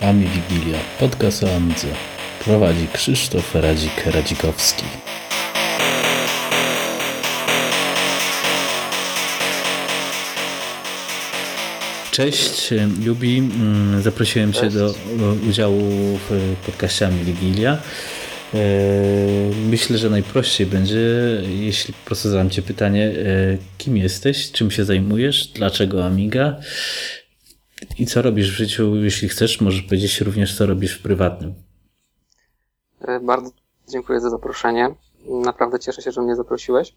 Ami Wigilia, podcast o Amidze. Prowadzi Krzysztof Radzik-Radzikowski. Cześć, Jubi. Mm, zaprosiłem Cześć. Cię do udziału w podcaście Ami Wigilia. E, myślę, że najprościej będzie, jeśli po prostu zadam Cię pytanie, e, kim jesteś, czym się zajmujesz, dlaczego Amiga i co robisz w życiu, jeśli chcesz, możesz powiedzieć również, co robisz w prywatnym. E, bardzo dziękuję za zaproszenie. Naprawdę cieszę się, że mnie zaprosiłeś.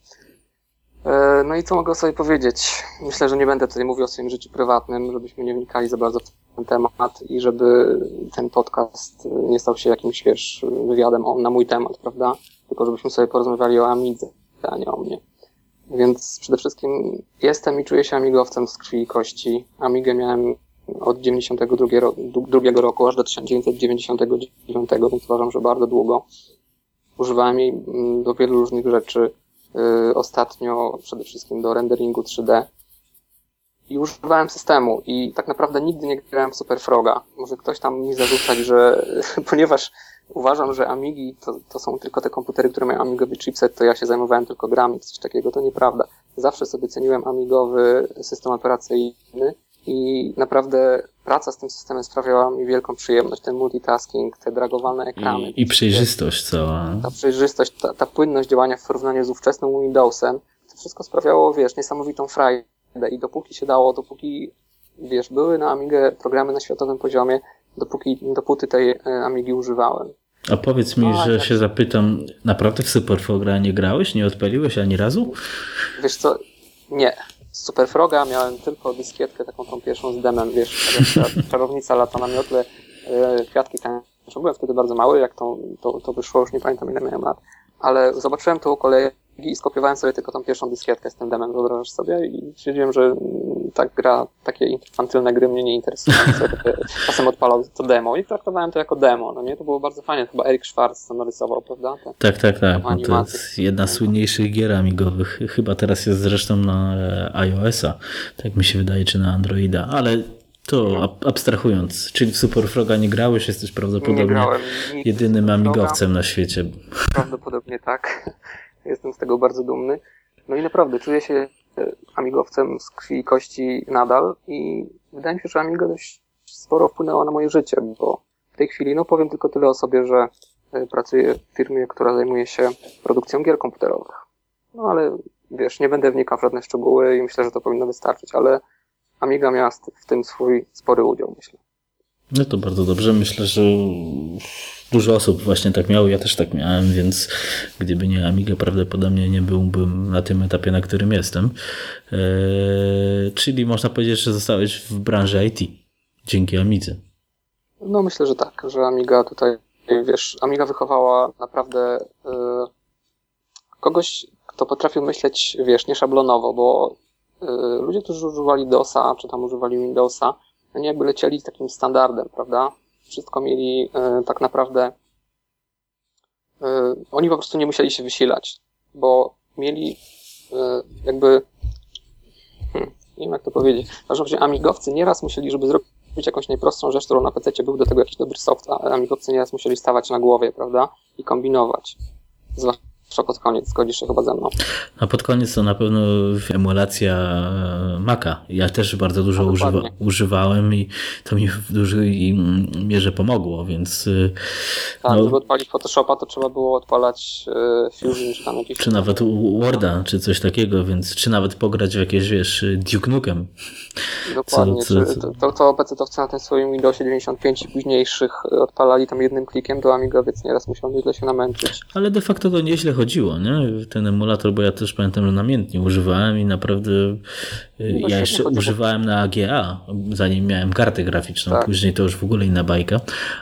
E, no i co mogę sobie powiedzieć? Myślę, że nie będę tutaj mówił o swoim życiu prywatnym, żebyśmy nie wnikali za bardzo w ten temat i żeby ten podcast nie stał się jakimś, wiesz, wywiadem na mój temat, prawda? Tylko żebyśmy sobie porozmawiali o Amidze, a nie o mnie. Więc przede wszystkim jestem i czuję się amigowcem z krwi i kości. Amigę miałem od 92 roku, roku aż do 1999, więc uważam, że bardzo długo. Używałem jej mm, do wielu różnych rzeczy. Y, ostatnio przede wszystkim do renderingu 3D. I używałem systemu i tak naprawdę nigdy nie grałem w Super Froga. Może ktoś tam mi zarzucać, że ponieważ uważam, że Amigi to, to są tylko te komputery, które mają amigowy chipset, to ja się zajmowałem tylko grami, coś takiego, to nieprawda. Zawsze sobie ceniłem amigowy system operacyjny i naprawdę praca z tym systemem sprawiała mi wielką przyjemność. Ten multitasking, te dragowane ekrany. I, i przejrzystość cała. Ta przejrzystość, ta, ta płynność działania w porównaniu z ówczesnym Windowsem, to wszystko sprawiało, wiesz, niesamowitą frajdę. I dopóki się dało, dopóki, wiesz, były na Amigę programy na światowym poziomie, dopóki, dopóty tej e, Amigi używałem. A powiedz mi, no, że tak. się zapytam, naprawdę w Superfogra nie grałeś? Nie odpaliłeś ani razu? Wiesz co, nie. Z Super Froga miałem tylko dyskietkę, taką tą pierwszą z demem, wiesz, czarownica lata na miotle, yy, kwiatki tańczą. Byłem wtedy bardzo mały, jak to, to, to wyszło, już nie pamiętam ile miałem lat, ale zobaczyłem to u kolei i skopiowałem sobie tylko tą pierwszą dyskietkę z tym demem, wyobrażasz sobie? I stwierdziłem, że tak gra, takie infantylne gry mnie nie interesują. Czasem odpalał to demo i traktowałem to jako demo, no nie? To było bardzo fajne. Chyba Erik Schwartz to narysował, prawda? Te, tak, tak, tak. No to jest jedna z słynniejszych gier amigowych. Chyba teraz jest zresztą na e, iOS-a, tak mi się wydaje, czy na Androida, ale to abstrahując, czyli w Super Froga nie grałeś, jesteś prawdopodobnie jedynym amigowcem na świecie. Prawdopodobnie tak. Jestem z tego bardzo dumny. No i naprawdę czuję się e, amigowcem z krwi i kości nadal i wydaje mi się, że Amiga dość sporo wpłynęła na moje życie, bo w tej chwili, no powiem tylko tyle o sobie, że e, pracuję w firmie, która zajmuje się produkcją gier komputerowych. No ale wiesz, nie będę wnikał w żadne szczegóły i myślę, że to powinno wystarczyć, ale Amiga miała w tym swój spory udział, myślę. No to bardzo dobrze. Myślę, że dużo osób właśnie tak miało. Ja też tak miałem, więc gdyby nie Amiga, prawdopodobnie nie byłbym na tym etapie, na którym jestem. Eee, czyli można powiedzieć, że zostałeś w branży IT dzięki Amidze. No myślę, że tak, że Amiga tutaj, wiesz, Amiga wychowała naprawdę yy, kogoś, kto potrafił myśleć, wiesz, nieszablonowo, bo yy, ludzie, którzy używali DOSa, czy tam używali Windowsa, oni jakby lecieli takim standardem, prawda? Wszystko mieli e, tak naprawdę. E, oni po prostu nie musieli się wysilać, bo mieli e, jakby. Hmm, nie wiem jak to powiedzieć. W każdym amigowcy nieraz musieli, żeby zrobić jakąś najprostszą rzecz, którą na PC był do tego jakiś dobry soft, a amigowcy nieraz musieli stawać na głowie, prawda? I kombinować. Zwłaszcza pod koniec, zgodzisz się chyba ze mną. A pod koniec to na pewno emulacja e, Maca. Ja też bardzo dużo no, używa, używałem i to mi w dużej mierze pomogło, więc... E, tak, no, żeby odpalić Photoshopa, to trzeba było odpalać e, Fusion, czy tam jakieś... Czy nawet Worda, czy coś takiego, więc czy nawet pograć w jakieś, wiesz, Duke Nukem. Dokładnie. Co, co, to, to PC-towcy na tym swoim Windowsie 95 i późniejszych odpalali tam jednym klikiem, to Amigowiec nieraz musiał nieźle się namęczyć. Ale de facto to nieźle chodziło, nie? Ten emulator, bo ja też pamiętam, że namiętnie używałem i naprawdę no ja jeszcze używałem na AGA, zanim miałem kartę graficzną, tak. później to już w ogóle inna bajka,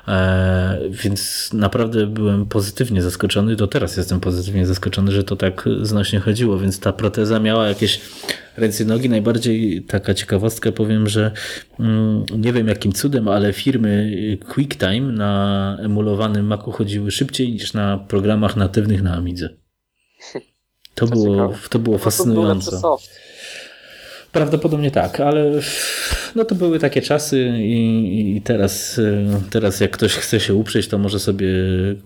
e, więc naprawdę byłem pozytywnie zaskoczony, do teraz jestem pozytywnie zaskoczony, że to tak znośnie chodziło, więc ta proteza miała jakieś ręce nogi. Najbardziej taka ciekawostka powiem, że mm, nie wiem jakim cudem, ale firmy QuickTime na emulowanym Macu chodziły szybciej niż na programach natywnych na Amidze. To, było, to było fascynujące. Prawdopodobnie tak, ale no to były takie czasy i, i, teraz, teraz jak ktoś chce się uprzeć, to może sobie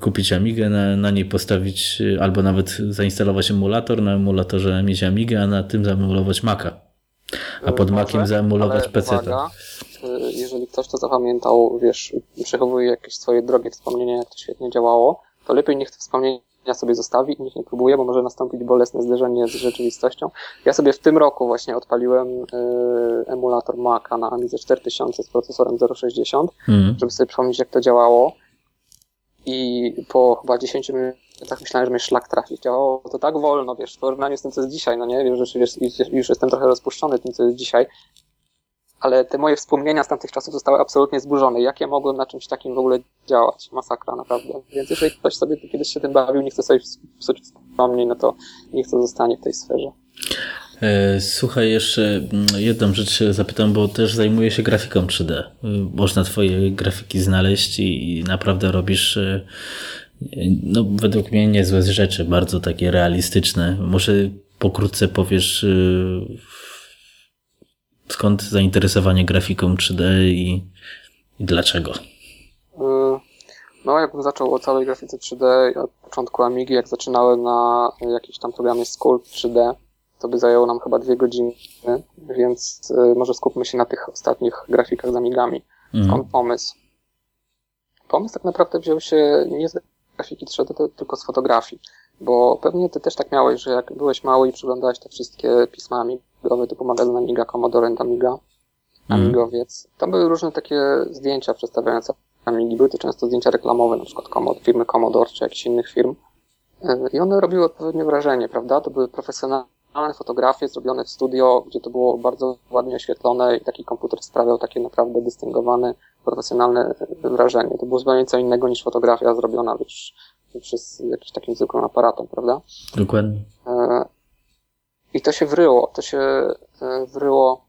kupić Amigę, na, na niej postawić albo nawet zainstalować emulator, na emulatorze mieć Amigę, a na tym zaemulować Maca. A pod Maciem zaemulować PC. Y, jeżeli ktoś to zapamiętał, wiesz, przechowuje jakieś swoje drogie wspomnienia, jak to świetnie działało, to lepiej niech te wspomnienia sobie zostawi i niech nie próbuje, bo może nastąpić bolesne zderzenie z rzeczywistością. Ja sobie w tym roku właśnie odpaliłem y, emulator Maca na Amidze 4000 z procesorem 060, mm. żeby sobie przypomnieć, jak to działało. I po chyba 10 minutach myślałem, że mnie szlak trafi. Działało to tak wolno, wiesz, w porównaniu z tym, co jest dzisiaj, no nie? Wiem, że wiesz, już jestem trochę rozpuszczony tym, co jest dzisiaj, ale te moje wspomnienia z tamtych czasów zostały absolutnie zburzone. Jak ja mogłem na czymś takim w ogóle działać? Masakra, naprawdę. Więc jeżeli ktoś sobie kiedyś się tym bawił, nie chce sobie psuć wspomnień, no to niech to zostanie w tej sferze. E, słuchaj, jeszcze mm, jedną rzecz zapytam, bo też zajmuję się grafiką 3D. Y, można twoje grafiki znaleźć i naprawdę robisz e, no, według mnie niezłe rzeczy, bardzo takie realistyczne. Może pokrótce powiesz skąd zainteresowanie grafiką 3D i, i dlaczego? Y, no, jakbym zaczął o całej grafice 3D od początku Amigi, jak zaczynałem na jakimś tam programie Sculpt 3D, to by zajęło nam chyba dwie godziny, więc y, może skupmy się na tych ostatnich grafikach z Amigami. Mhm. Skąd pomysł? Pomysł tak naprawdę wziął się nie z grafiki 3D, tylko z fotografii. Bo pewnie ty też tak miałeś, że jak byłeś mały i przyglądałeś te wszystkie pisma amigowe typu magazyn Amiga, Commodore and Amiga, mhm. Amigowiec, tam były różne takie zdjęcia przedstawiające Amigi. Były to często zdjęcia reklamowe, na przykład firmy Commodore czy jakichś innych firm. E, I one robiły odpowiednie wrażenie, prawda? To były profesjonalne fotografie zrobione w studio, gdzie to było bardzo ładnie oświetlone i taki komputer sprawiał takie naprawdę dystyngowane, profesjonalne wrażenie. To było zupełnie co innego niż fotografia zrobiona wiesz, przez jakiś takim zwykłym aparatem, prawda? Dokładnie. E, I to się wryło, to się e, wryło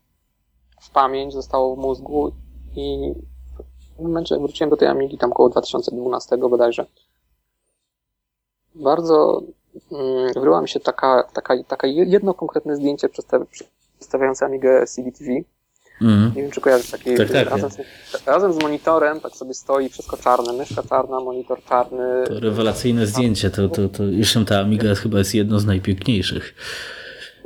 w pamięć, zostało w mózgu i w momencie, jak wróciłem do tej Amigi, tam około 2012 bodajże, bardzo mm, wryła mi się taka, taka, taka jedno konkretne zdjęcie przedstawiające Amigę CDTV, Mm. Nie wiem, czy kojarzysz taki. Tak, tak, razem, z, razem, z, monitorem tak sobie stoi wszystko czarne, myszka czarna, monitor czarny. To rewelacyjne zdjęcie, to, to, to jeszcze ta Amiga chyba jest jedno z najpiękniejszych.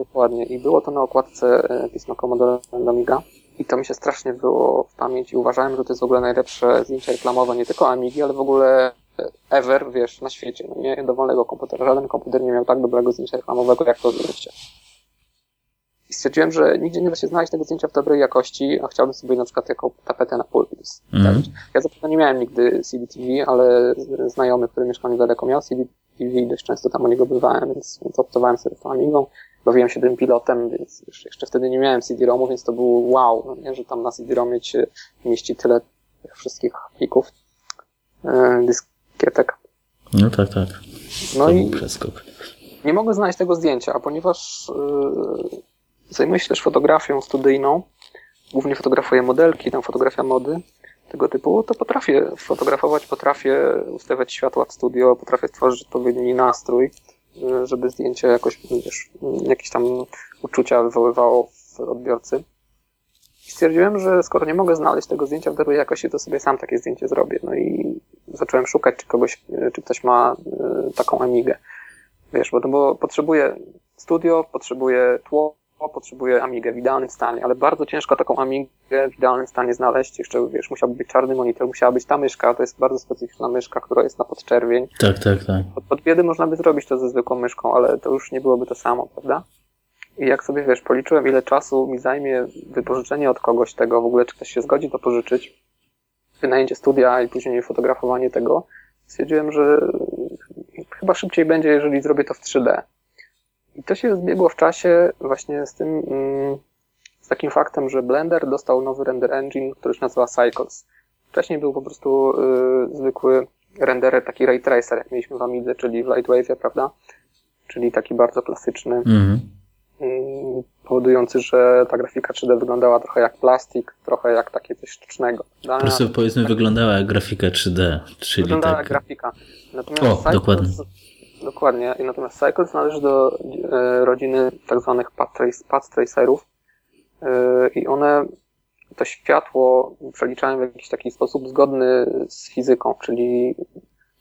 Dokładnie. I było to na okładce e, pisma Commodore Amiga. I to mi się strasznie było w pamięci. Uważałem, że to jest w ogóle najlepsze zdjęcie reklamowe nie tylko Amigi, ale w ogóle ever, wiesz, na świecie. No nie dowolnego komputera. Żaden komputer nie miał tak dobrego zdjęcia reklamowego jak to zdjęcie. I stwierdziłem, że nigdzie nie da się znaleźć tego zdjęcia w dobrej jakości, a chciałbym sobie na przykład jako tapetę na pulpit mm. Ja zapewne nie miałem nigdy CDTV, ale znajomy, który mieszkał niedaleko miał CDTV i dość często tam o niego bywałem, więc, więc optowałem sobie tą Amigą. Bawiłem się tym pilotem, więc jeszcze wtedy nie miałem CD-ROMu, więc to było wow, no nie, że tam na CD-ROMie się mieści tyle tych wszystkich plików, yy, dyskietek. No tak, tak. No to i przeskok. nie mogę znaleźć tego zdjęcia, ponieważ yy, Zajmuję się też fotografią studyjną. Głównie fotografuję modelki, tam fotografia mody tego typu, to potrafię fotografować, potrafię ustawiać światła w studio, potrafię stworzyć odpowiedni nastrój, żeby zdjęcie jakoś, wiesz, jakieś tam uczucia wywoływało w odbiorcy. I stwierdziłem, że skoro nie mogę znaleźć tego zdjęcia w dobrej jakości, to sobie sam takie zdjęcie zrobię. No i zacząłem szukać, czy kogoś, czy ktoś ma e, taką Amigę. Wiesz, bo to było, potrzebuję studio, potrzebuję tło, potrzebuje Amigę w idealnym stanie, ale bardzo ciężko taką Amigę w idealnym stanie znaleźć. Jeszcze, wiesz, musiałby być czarny monitor, musiała być ta myszka, to jest bardzo specyficzna myszka, która jest na podczerwień. Tak, tak, tak. Od, od biedy można by zrobić to ze zwykłą myszką, ale to już nie byłoby to samo, prawda? I jak sobie, wiesz, policzyłem, ile czasu mi zajmie wypożyczenie od kogoś tego, w ogóle czy ktoś się zgodzi to pożyczyć, wynajęcie studia i później fotografowanie tego, stwierdziłem, że chyba szybciej będzie, jeżeli zrobię to w 3D. I to się zbiegło w czasie właśnie z tym, mm, z takim faktem, że Blender dostał nowy render engine, który się nazywa Cycles. Wcześniej był po prostu y, zwykły renderer, taki ray tracer, jak mieliśmy w Amidze, czyli w Lightwave, prawda? Czyli taki bardzo klasyczny, mm -hmm. powodujący, że ta grafika 3D wyglądała trochę jak plastik, trochę jak takie coś sztucznego. Po prostu powiedzmy wyglądała jak grafika 3D, czyli Wyglądała tak... grafika. Natomiast o, Cycles, dokładnie Dokładnie. I natomiast Cycles należy do e, rodziny tak zwanych path, trace, path tracerów e, i one to światło przeliczają w jakiś taki sposób zgodny z fizyką, czyli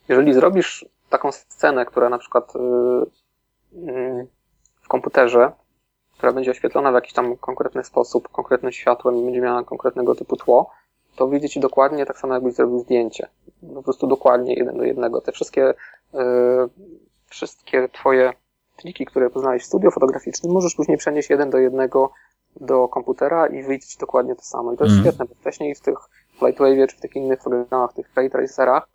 jeżeli zrobisz taką scenę, która na przykład e, mm, w komputerze, która będzie oświetlona w jakiś tam konkretny sposób, konkretnym światłem i będzie miała konkretnego typu tło, to wyjdzie ci dokładnie tak samo, jakbyś zrobił zdjęcie. Po prostu dokładnie jeden do jednego. Te wszystkie, yy, wszystkie twoje triki, które poznałeś w studio fotograficznym, możesz później przenieść jeden do jednego do komputera i wyjdzie ci dokładnie to samo. I to jest mm. świetne, bo wcześniej w tych Lightwave czy w tych innych programach, tych ray tracerach,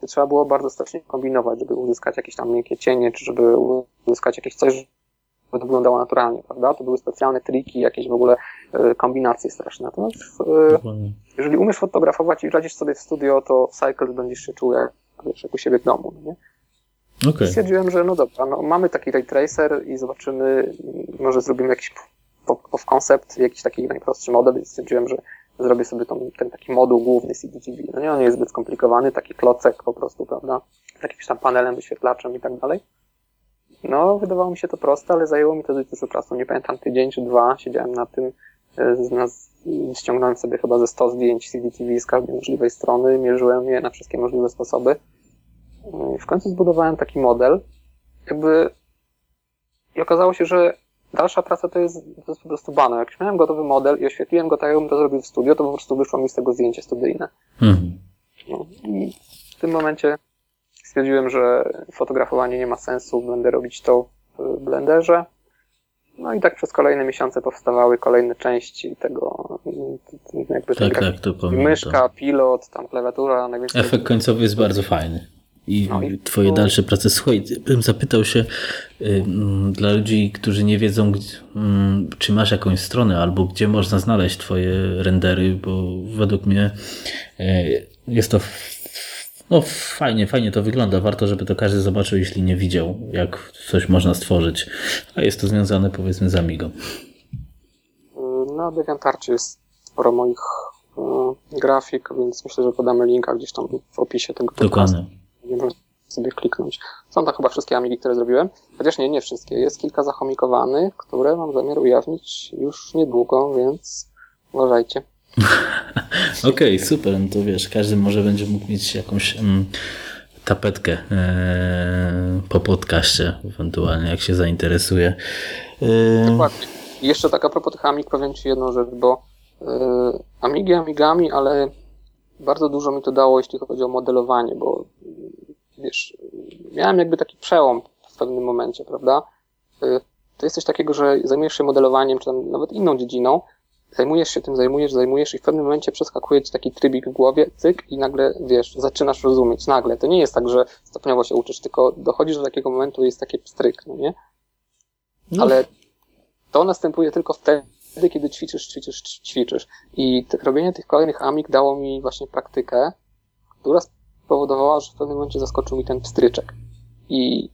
to trzeba było bardzo strasznie kombinować, żeby uzyskać jakieś tam miękkie cienie, czy żeby uzyskać jakieś coś, to wyglądało naturalnie, prawda? To były specjalne triki, jakieś w ogóle e, kombinacje straszne. Natomiast e, jeżeli umiesz fotografować i radzisz sobie w studio, to Cycle będziesz się czuł jak, wiesz, jak u siebie w domu, no nie? Okay. Stwierdziłem, że no dobra, no mamy taki ray tracer i zobaczymy, może zrobimy jakiś off concept, jakiś taki najprostszy model, więc stwierdziłem, że zrobię sobie tą, ten taki moduł główny CDTV. No nie, on jest zbyt skomplikowany, taki klocek po prostu, prawda, z jakimś tam panelem, wyświetlaczem i tak dalej. No, wydawało mi się to proste, ale zajęło mi to dość dużo czasu. Nie pamiętam, tydzień czy dwa siedziałem na tym, e, ściągnąłem sobie chyba ze 100 zdjęć CDTV z każdej możliwej strony, mierzyłem je na wszystkie możliwe sposoby. E, w końcu zbudowałem taki model, jakby i okazało się, że dalsza praca to jest, to jest po prostu bana. Jak już miałem gotowy model i oświetliłem go tak, jakbym to zrobił w studio, to po prostu wyszło mi z tego zdjęcie studyjne. Mhm. No, I w tym momencie stwierdziłem, że fotografowanie nie ma sensu, będę robić to w Blenderze. No i tak przez kolejne miesiące powstawały kolejne części tego, jakby tak, tak, to pamiętam. myszka, pilot, tam klawiatura. Efekt końcowy jest bardzo fajny. I, no i twoje dalsze prace. Słuchaj, bym zapytał się y, dla ludzi, którzy nie wiedzą, y, czy masz jakąś stronę albo gdzie można znaleźć twoje rendery, bo według mnie y, jest to no fajnie, fajnie to wygląda. Warto, żeby to każdy zobaczył, jeśli nie widział, jak coś można stworzyć. A jest to związane powiedzmy z Amigą. Na DeviantArcie jest sporo moich y, grafik, więc myślę, że podamy linka gdzieś tam w opisie tego podcastu. Dokładnie. Będziemy sobie kliknąć. Są to chyba wszystkie Amigi, które zrobiłem. Chociaż nie, nie wszystkie. Jest kilka zachomikowanych, które mam zamiar ujawnić już niedługo, więc uważajcie. Okej, okay, super. No to wiesz, każdy może będzie mógł mieć jakąś mm, tapetkę e, po podcaście, ewentualnie jak się zainteresuje. E... Dokładnie. I jeszcze tak a propos tych Amig powiem Ci jedną rzecz, bo e, Amigi Amigami, ale bardzo dużo mi to dało, jeśli chodzi o modelowanie, bo wiesz, miałem jakby taki przełom w pewnym momencie, prawda? E, to jest coś takiego, że zajmujesz się modelowaniem, czy tam nawet inną dziedziną, zajmujesz się tym, zajmujesz, zajmujesz i w pewnym momencie przeskakuje ci taki trybik w głowie, cyk i nagle, wiesz, zaczynasz rozumieć, nagle. To nie jest tak, że stopniowo się uczysz, tylko dochodzisz do takiego momentu i jest taki pstryk, no nie? No. Ale to następuje tylko wtedy, kiedy ćwiczysz, ćwiczysz, ćwiczysz. I robienie tych kolejnych amik dało mi właśnie praktykę, która spowodowała, że w pewnym momencie zaskoczył mi ten pstryczek. I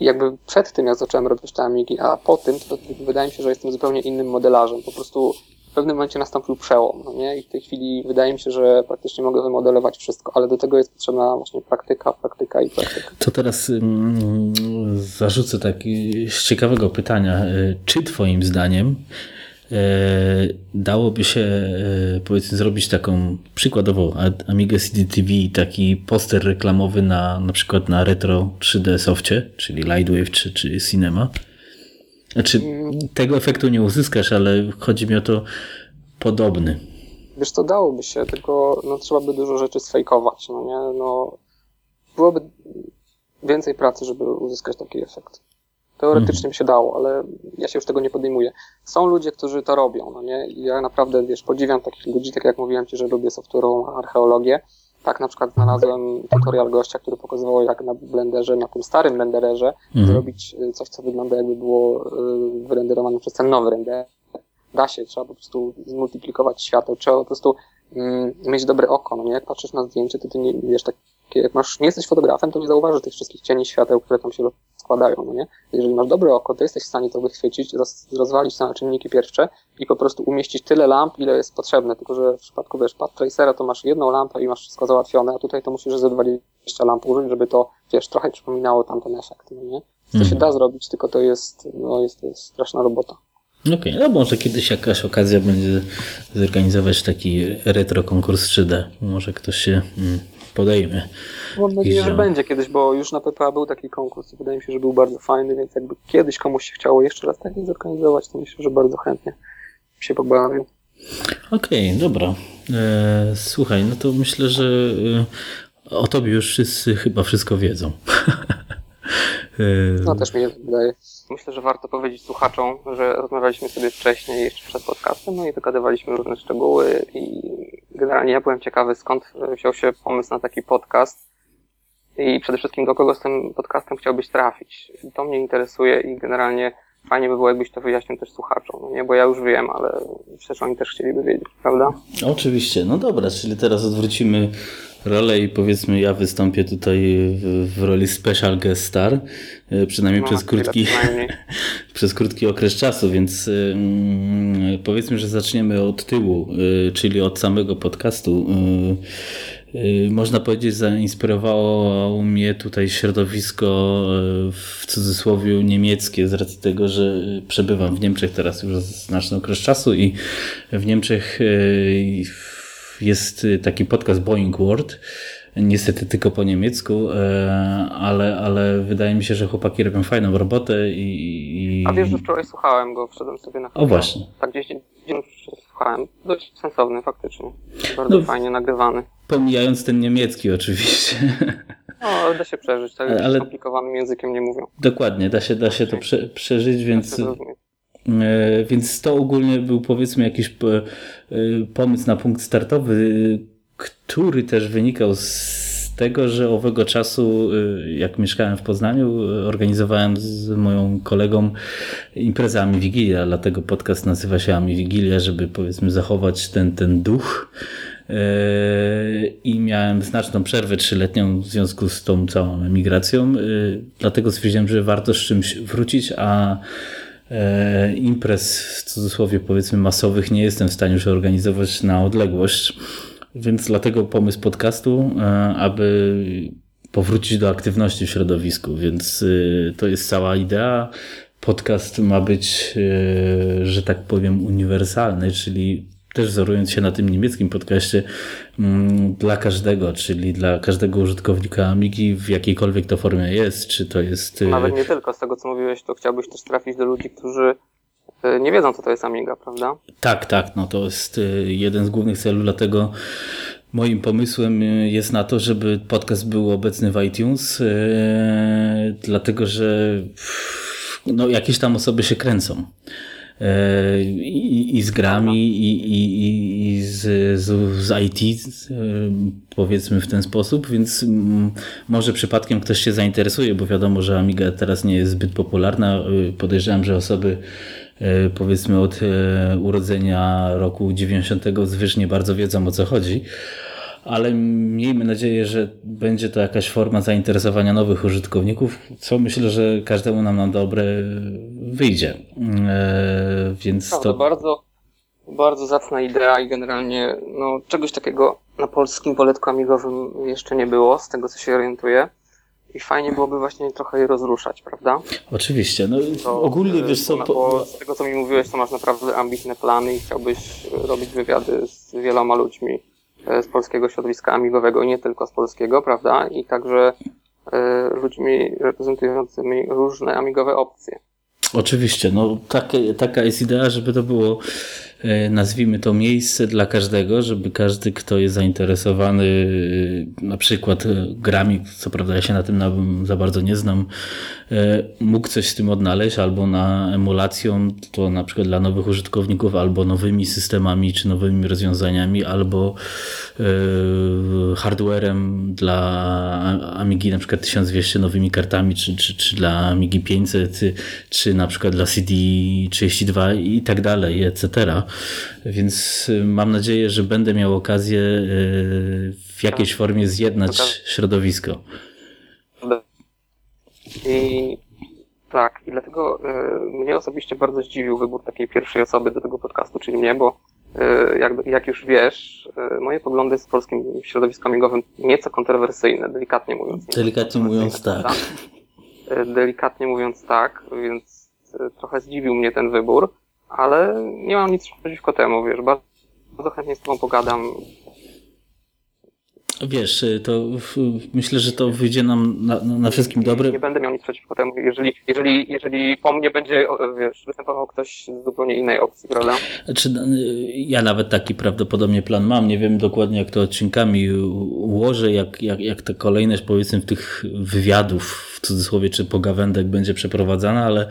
jakby przed tym, jak zacząłem robić te Amigi, a po tym, to wydaje mi się, że jestem zupełnie innym modelarzem. Po prostu w pewnym momencie nastąpił przełom, no nie? I w tej chwili wydaje mi się, że praktycznie mogę wymodelować wszystko, ale do tego jest potrzebna właśnie praktyka, praktyka i praktyka. To teraz mm, zarzucę taki z ciekawego pytania. Czy twoim zdaniem E, dałoby się e, powiedzmy zrobić taką przykładowo Amiga CDTV taki poster reklamowy na na przykład na retro 3D softie, czyli Lightwave czy, czy Cinema. Znaczy tego efektu nie uzyskasz, ale chodzi mi o to podobny. Wiesz to dałoby się, tylko no, trzeba by dużo rzeczy sfejkować, no nie? No, byłoby więcej pracy, żeby uzyskać taki efekt. Teoretycznie by się dało, ale ja się już tego nie podejmuję. Są ludzie, którzy to robią, no nie? I ja naprawdę, wiesz, podziwiam takich ludzi, tak jak mówiłem Ci, że lubię software'ową archeologię. Tak na przykład znalazłem tutorial gościa, który pokazywał jak na blenderze, na tym starym rendererze mhm. zrobić y, coś, co wygląda jakby było y, wyrenderowane przez ten nowy render. Da się, trzeba po prostu zmultiplikować światło, trzeba po prostu mm, mieć dobre oko, no nie? Jak patrzysz na zdjęcie, to ty nie, wiesz, tak Jak masz, nie jesteś fotografem, to nie zauważysz tych wszystkich cieni świateł, które tam się składają, no nie? Jeżeli masz dobre oko, to jesteś w stanie to wychwycić, roz, rozwalić na czynniki pierwsze i po prostu umieścić tyle lamp, ile jest potrzebne, tylko że w przypadku, wiesz, pad tracera to masz jedną lampę i masz wszystko załatwione, a tutaj to musisz ze 20 lamp użyć, żeby to, wiesz, trochę przypominało tamten efekt, no nie? To mhm. się da zrobić, tylko to jest, no jest, to jest straszna robota. Okej, okay, no może kiedyś jakaś okazja będzie zorganizować taki retro konkurs 3D. Może ktoś się podejmie. Mam nadzieję, że będzie kiedyś, bo już na PPA był taki konkurs i wydaje mi się, że był bardzo fajny, więc jakby kiedyś komuś się chciało jeszcze raz taki zorganizować, to myślę, że bardzo chętnie się pobawił. Okej, okay, dobra. E, słuchaj, no to myślę, że e, o tobie już wszyscy chyba wszystko wiedzą. No też mi się wydaje. Myślę, że warto powiedzieć słuchaczom, że rozmawialiśmy sobie wcześniej, jeszcze przed podcastem, no i dogadywaliśmy różne szczegóły i generalnie ja byłem ciekawy, skąd wziął się pomysł na taki podcast i przede wszystkim do kogo z tym podcastem chciałbyś trafić. To mnie interesuje i generalnie fajnie by było, jakbyś to wyjaśnił też słuchaczom, no nie? Bo ja już wiem, ale myślę, że oni też chcieliby wiedzieć, prawda? Oczywiście, no dobra, czyli teraz odwrócimy rolę i powiedzmy ja wystąpię tutaj w, w roli special guest star, e, przynajmniej no, przez krótki przez krótki okres czasu, więc yy, powiedzmy, że zaczniemy od tyłu, yy, czyli od samego podcastu. Można powiedzieć, zainspirowało mnie tutaj środowisko w cudzysłowie niemieckie z racji tego, że przebywam w Niemczech teraz już znaczny okres czasu i w Niemczech jest taki podcast Boeing World, niestety tylko po niemiecku, e, ale, ale wydaje mi się, że chłopaki robią fajną robotę i... i... A wiesz, że wczoraj słuchałem go, wszedłem sobie na chwilę. O właśnie. Tak gdzieś słuchałem. Dość sensowny faktycznie. Bardzo no, fajnie nagrywany. Pomijając ten niemiecki oczywiście. No, da się przeżyć, tak? Ale skomplikowanym językiem nie mówią. Dokładnie, da się, da się to prze, przeżyć, więc... E, więc to ogólnie był powiedzmy jakiś e, pomysł na punkt startowy, który też wynikał z tego, że owego czasu, e, jak mieszkałem w Poznaniu, organizowałem z moją kolegą imprezę Ami Wigilia, dlatego podcast nazywa się Ami Wigilia, żeby powiedzmy zachować ten, ten duch. I miałem znaczną przerwę trzyletnią w związku z tą całą emigracją, dlatego stwierdziłem, że warto z czymś wrócić, a imprez w cudzysłowie powiedzmy masowych nie jestem w stanie już organizować na odległość, więc dlatego pomysł podcastu, e, aby powrócić do aktywności w środowisku, więc e, to jest cała idea. Podcast ma być, że tak powiem, uniwersalny, czyli też wzorując się na tym niemieckim podcaście, mm, dla każdego, czyli dla każdego użytkownika Amigi w jakiejkolwiek to formie jest, czy to jest... Y, Nawet nie tylko, z tego co mówiłeś, to chciałbyś też trafić do ludzi, którzy y, nie wiedzą, co to jest Amiga, prawda? Tak, tak, no to jest y, jeden z głównych celów, dlatego moim pomysłem jest na to, żeby podcast był obecny w iTunes, dlatego że no, jakieś tam osoby się kręcą. E, i, z grami, i, i, i z, z, z IT, e, powiedzmy w ten sposób, więc może przypadkiem ktoś się zainteresuje, bo wiadomo, że Amiga teraz nie jest zbyt popularna. E, podejrzewam, że osoby powiedzmy od urodzenia roku 90 zwyżnie bardzo wiedzą o co chodzi ale miejmy nadzieję, że będzie to jakaś forma zainteresowania nowych użytkowników, co myślę, że każdemu nam na dobre wyjdzie. E, więc Prawda, to bardzo, bardzo zacna idea i generalnie no, czegoś takiego na polskim poletku amigowym jeszcze nie było, z tego co się orientuję. I fajnie byłoby właśnie trochę je rozruszać, prawda? Oczywiście. No, to, ogólnie wiesz co... Po... Z tego co mi mówiłeś, to masz naprawdę ambitne plany i chciałbyś robić wywiady z wieloma ludźmi E, z polskiego środowiska amigowego, nie tylko z polskiego, prawda? I także e, ludźmi reprezentującymi różne amigowe opcje. Oczywiście, no takie, taka jest idea, żeby to było E, nazwijmy to miejsce dla każdego, żeby każdy, kto jest zainteresowany e, na przykład e, grami, co prawda ja się na tym za bardzo nie znam, mógł coś z tym odnaleźć, albo na emulacją, to na przykład dla nowych użytkowników, albo nowymi systemami, czy nowymi rozwiązaniami, albo hardwarem dla Amigi na przykład 1200 nowymi kartami, czy, czy, czy dla Amigi 500, czy, czy na przykład dla CD32 i tak dalej, etc. Więc y, mam nadzieję, że będę miał okazję w jakiejś formie zjednać środowisko. I tak, i dlatego y, mnie osobiście bardzo zdziwił wybór takiej pierwszej osoby do tego podcastu, czyli mnie, bo y, jak, jak już wiesz, y, moje poglądy z polskim środowiskiem amigowym nieco kontrowersyjne, delikatnie mówiąc. Delikatnie mówiąc tak. Delikatnie mówiąc tak, więc trochę zdziwił mnie ten wybór, ale nie mam nic przeciwko temu, wiesz, bardzo chętnie z tobą pogadam, Wiesz, y, to myślę, że to wyjdzie nam na, na wszystkim dobre. Nie będę miał nic przeciwko temu, jeżeli, jeżeli, jeżeli po mnie będzie, wiesz, występował ktoś z zupełnie innej opcji, prawda? Znaczy, ja nawet taki prawdopodobnie plan mam. Nie wiem dokładnie, jak to odcinkami ułożę, jak, jak, jak ta kolejność, powiedzmy, w tych wywiadów, cudzysłowie, czy pogawędek będzie przeprowadzana, ale e,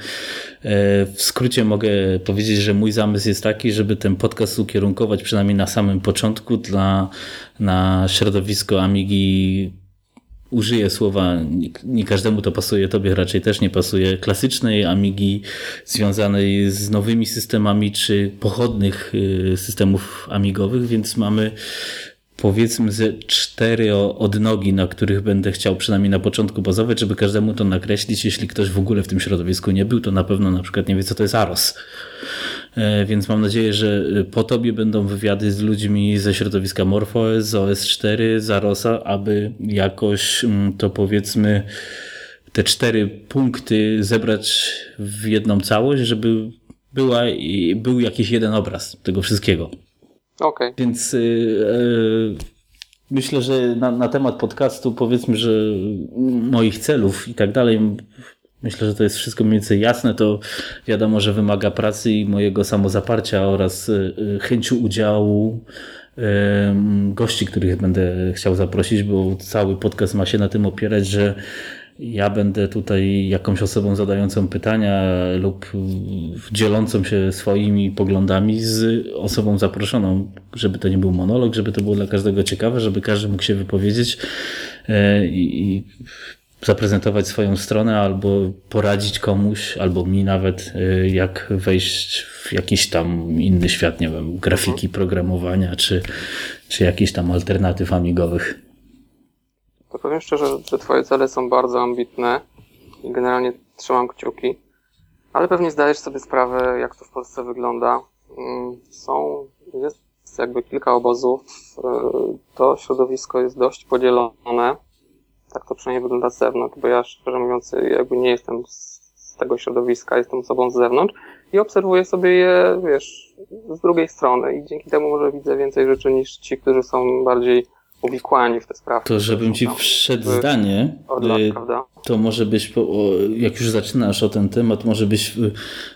w skrócie mogę powiedzieć, że mój zamysł jest taki, żeby ten podcast ukierunkować przynajmniej na samym początku dla na środowisko Amigi. Użyję słowa, nie, każdemu to pasuje, tobie raczej też nie pasuje, klasycznej Amigi związanej z nowymi systemami czy pochodnych y, systemów amigowych, więc mamy powiedzmy ze cztery odnogi, na których będę chciał przynajmniej na początku bazować, żeby każdemu to nakreślić. Jeśli ktoś w ogóle w tym środowisku nie był, to na pewno na przykład nie wie, co to jest AROS. E, więc mam nadzieję, że po tobie będą wywiady z ludźmi ze środowiska MorphOS, z OS4, z AROSa, aby jakoś mm, to powiedzmy te cztery punkty zebrać w jedną całość, żeby była, był jakiś jeden obraz tego wszystkiego. Okay. Więc yy, myślę, że na, na temat podcastu powiedzmy, że moich celów i tak dalej Myślę, że to jest wszystko mniej więcej jasne. To wiadomo, że wymaga pracy i mojego samozaparcia oraz y, y, chęciu udziału gości, których będę chciał zaprosić, bo cały podcast ma się na tym opierać, że ja będę tutaj jakąś osobą zadającą pytania lub dzielącą się swoimi poglądami z osobą zaproszoną, żeby to nie był monolog, żeby to było dla każdego ciekawe, żeby każdy mógł się wypowiedzieć e, i zaprezentować swoją stronę albo poradzić komuś, albo mi nawet, y, jak wejść w jakiś tam inny świat, nie wiem, grafiki, programowania, czy, czy jakichś tam alternatyw amigowych. Powiem szczerze, że twoje cele są bardzo ambitne i generalnie trzymam kciuki, ale pewnie zdajesz sobie sprawę, jak to w Polsce wygląda. Mm, są, jest jakby kilka obozów, y, to środowisko jest dość podzielone. Tak to przynajmniej wygląda z zewnątrz, bo ja szczerze mówiąc jakby nie jestem z tego środowiska, jestem osobą z zewnątrz i obserwuję sobie je, wiesz, z drugiej strony. I dzięki temu może widzę więcej rzeczy niż ci, którzy są bardziej uwikłani w te sprawy. To żebym ci wszedł zdanie, lat, y, to może byś, jak już zaczynasz o ten temat, może byś y,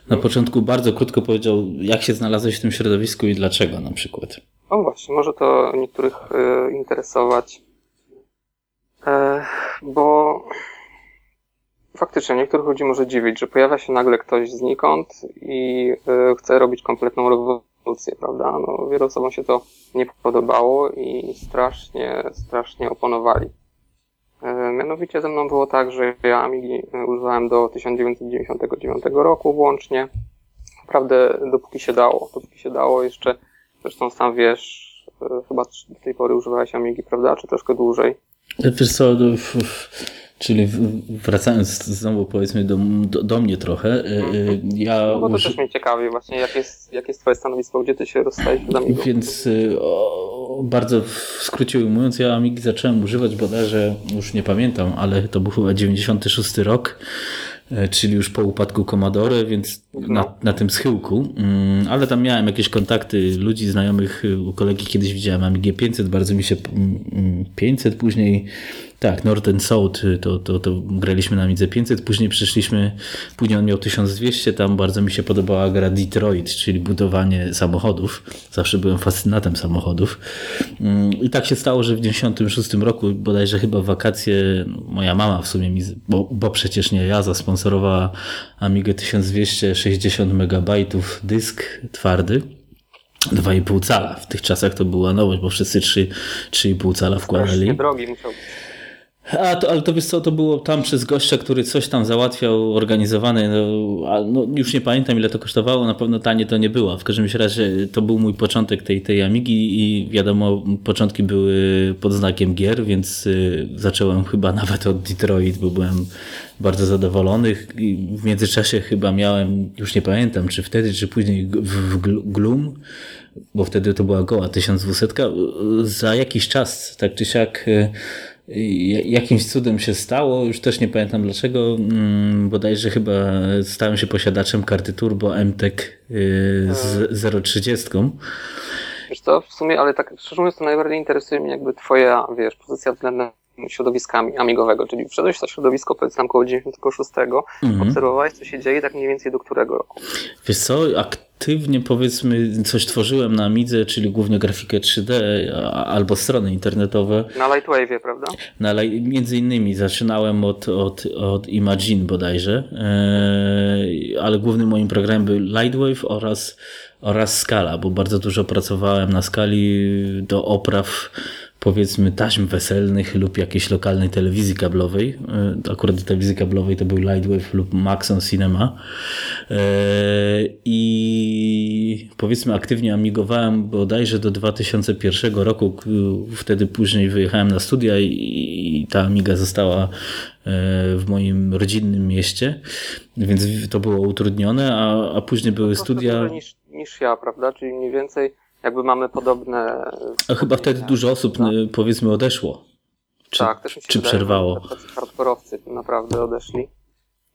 na początku bardzo krótko powiedział, jak się znalazłeś w tym środowisku i dlaczego na przykład. O właśnie, może to niektórych y, interesować. E, bo faktycznie niektórych ludzi może dziwić, że pojawia się nagle ktoś znikąd i chce robić kompletną rewolucję, prawda? No, wielu osobom się to nie podobało i strasznie, strasznie oponowali. E, mianowicie ze mną było tak, że ja Amigi używałem do 1999 roku włącznie. Naprawdę dopóki się dało, dopóki się dało jeszcze, zresztą sam wiesz, chyba do tej pory używałeś Amigi, prawda? Czy troszkę dłużej? Wiesz co, czyli wracając znowu powiedzmy do, do, do mnie trochę, y, y, ja... No bo to też mnie ciekawi właśnie, jak jest, jak jest twoje stanowisko, gdzie ty się rozstajesz z Amigą? Więc o, bardzo w skrócie ujmując, ja Amigi zacząłem używać bodajże, już nie pamiętam, ale to był chyba 96 rok, czyli już po upadku Commodore, więc no. na, na tym schyłku, mm, ale tam miałem jakieś kontakty ludzi, znajomych, u kolegi kiedyś widziałem Amigę 500, bardzo mi się 500, mm, później tak, Northern South to, to, to graliśmy na Midze 500, później przeszliśmy, później on miał 1200, tam bardzo mi się podobała gra Detroit, czyli budowanie samochodów. Zawsze byłem fascynatem samochodów. Mm, I tak się stało, że w 96 roku, bodajże chyba wakacje, moja mama w sumie mi, bo, bo przecież nie ja, zasponsorowała Amigę 1260 MB dysk twardy. 2,5 cala. W tych czasach to była nowość, bo wszyscy 3,5 cala wkładali. drogi musiał być. A to, ale to wiesz co, to było tam przez gościa, który coś tam załatwiał, organizowany, no, no, już nie pamiętam ile to kosztowało, na pewno tanie to nie było. W każdym razie to był mój początek tej, tej Amigi i wiadomo, początki były pod znakiem gier, więc y, zacząłem chyba nawet od Detroit, bo byłem bardzo zadowolony i w międzyczasie chyba miałem, już nie pamiętam, czy wtedy, czy później w, Gloom, bo wtedy to była goła 1200, za jakiś czas, tak czy siak y, jakimś cudem się stało, już też nie pamiętam dlaczego, mm, bodajże chyba stałem się posiadaczem karty Turbo MTEK y, z 030. Wiesz co, w sumie, ale tak szczerze mówiąc, to najbardziej interesuje mnie jakby twoja, wiesz, pozycja względem środowiskami amigowego, czyli wszedłeś w to środowisko powiedzmy tam koło 96, mhm. obserwowałeś co się dzieje tak mniej więcej do którego roku? Wiesz co, aktywnie powiedzmy coś tworzyłem na Amidze, czyli głównie grafikę 3D albo strony internetowe. Na Lightwave, prawda? Na, między innymi zaczynałem od, od, od Imagine bodajże, e, ale głównym moim programem był Lightwave oraz, oraz Scala, bo bardzo dużo pracowałem na skali do opraw powiedzmy taśm weselnych lub jakiejś lokalnej telewizji kablowej. E, akurat telewizji kablowej to był Lightwave lub Maxon Cinema. E, I powiedzmy aktywnie amigowałem bodajże do 2001 roku. Wtedy później wyjechałem na studia i ta Amiga została e, w moim rodzinnym mieście, więc to było utrudnione, a, a później były studia. Niż, niż ja, prawda? Czyli mniej więcej jakby mamy podobne. A chyba wtedy dużo osób no? powiedzmy odeszło. Czy, tak, też mi się czy wydaje, przerwało? Hardkorowcy naprawdę odeszli.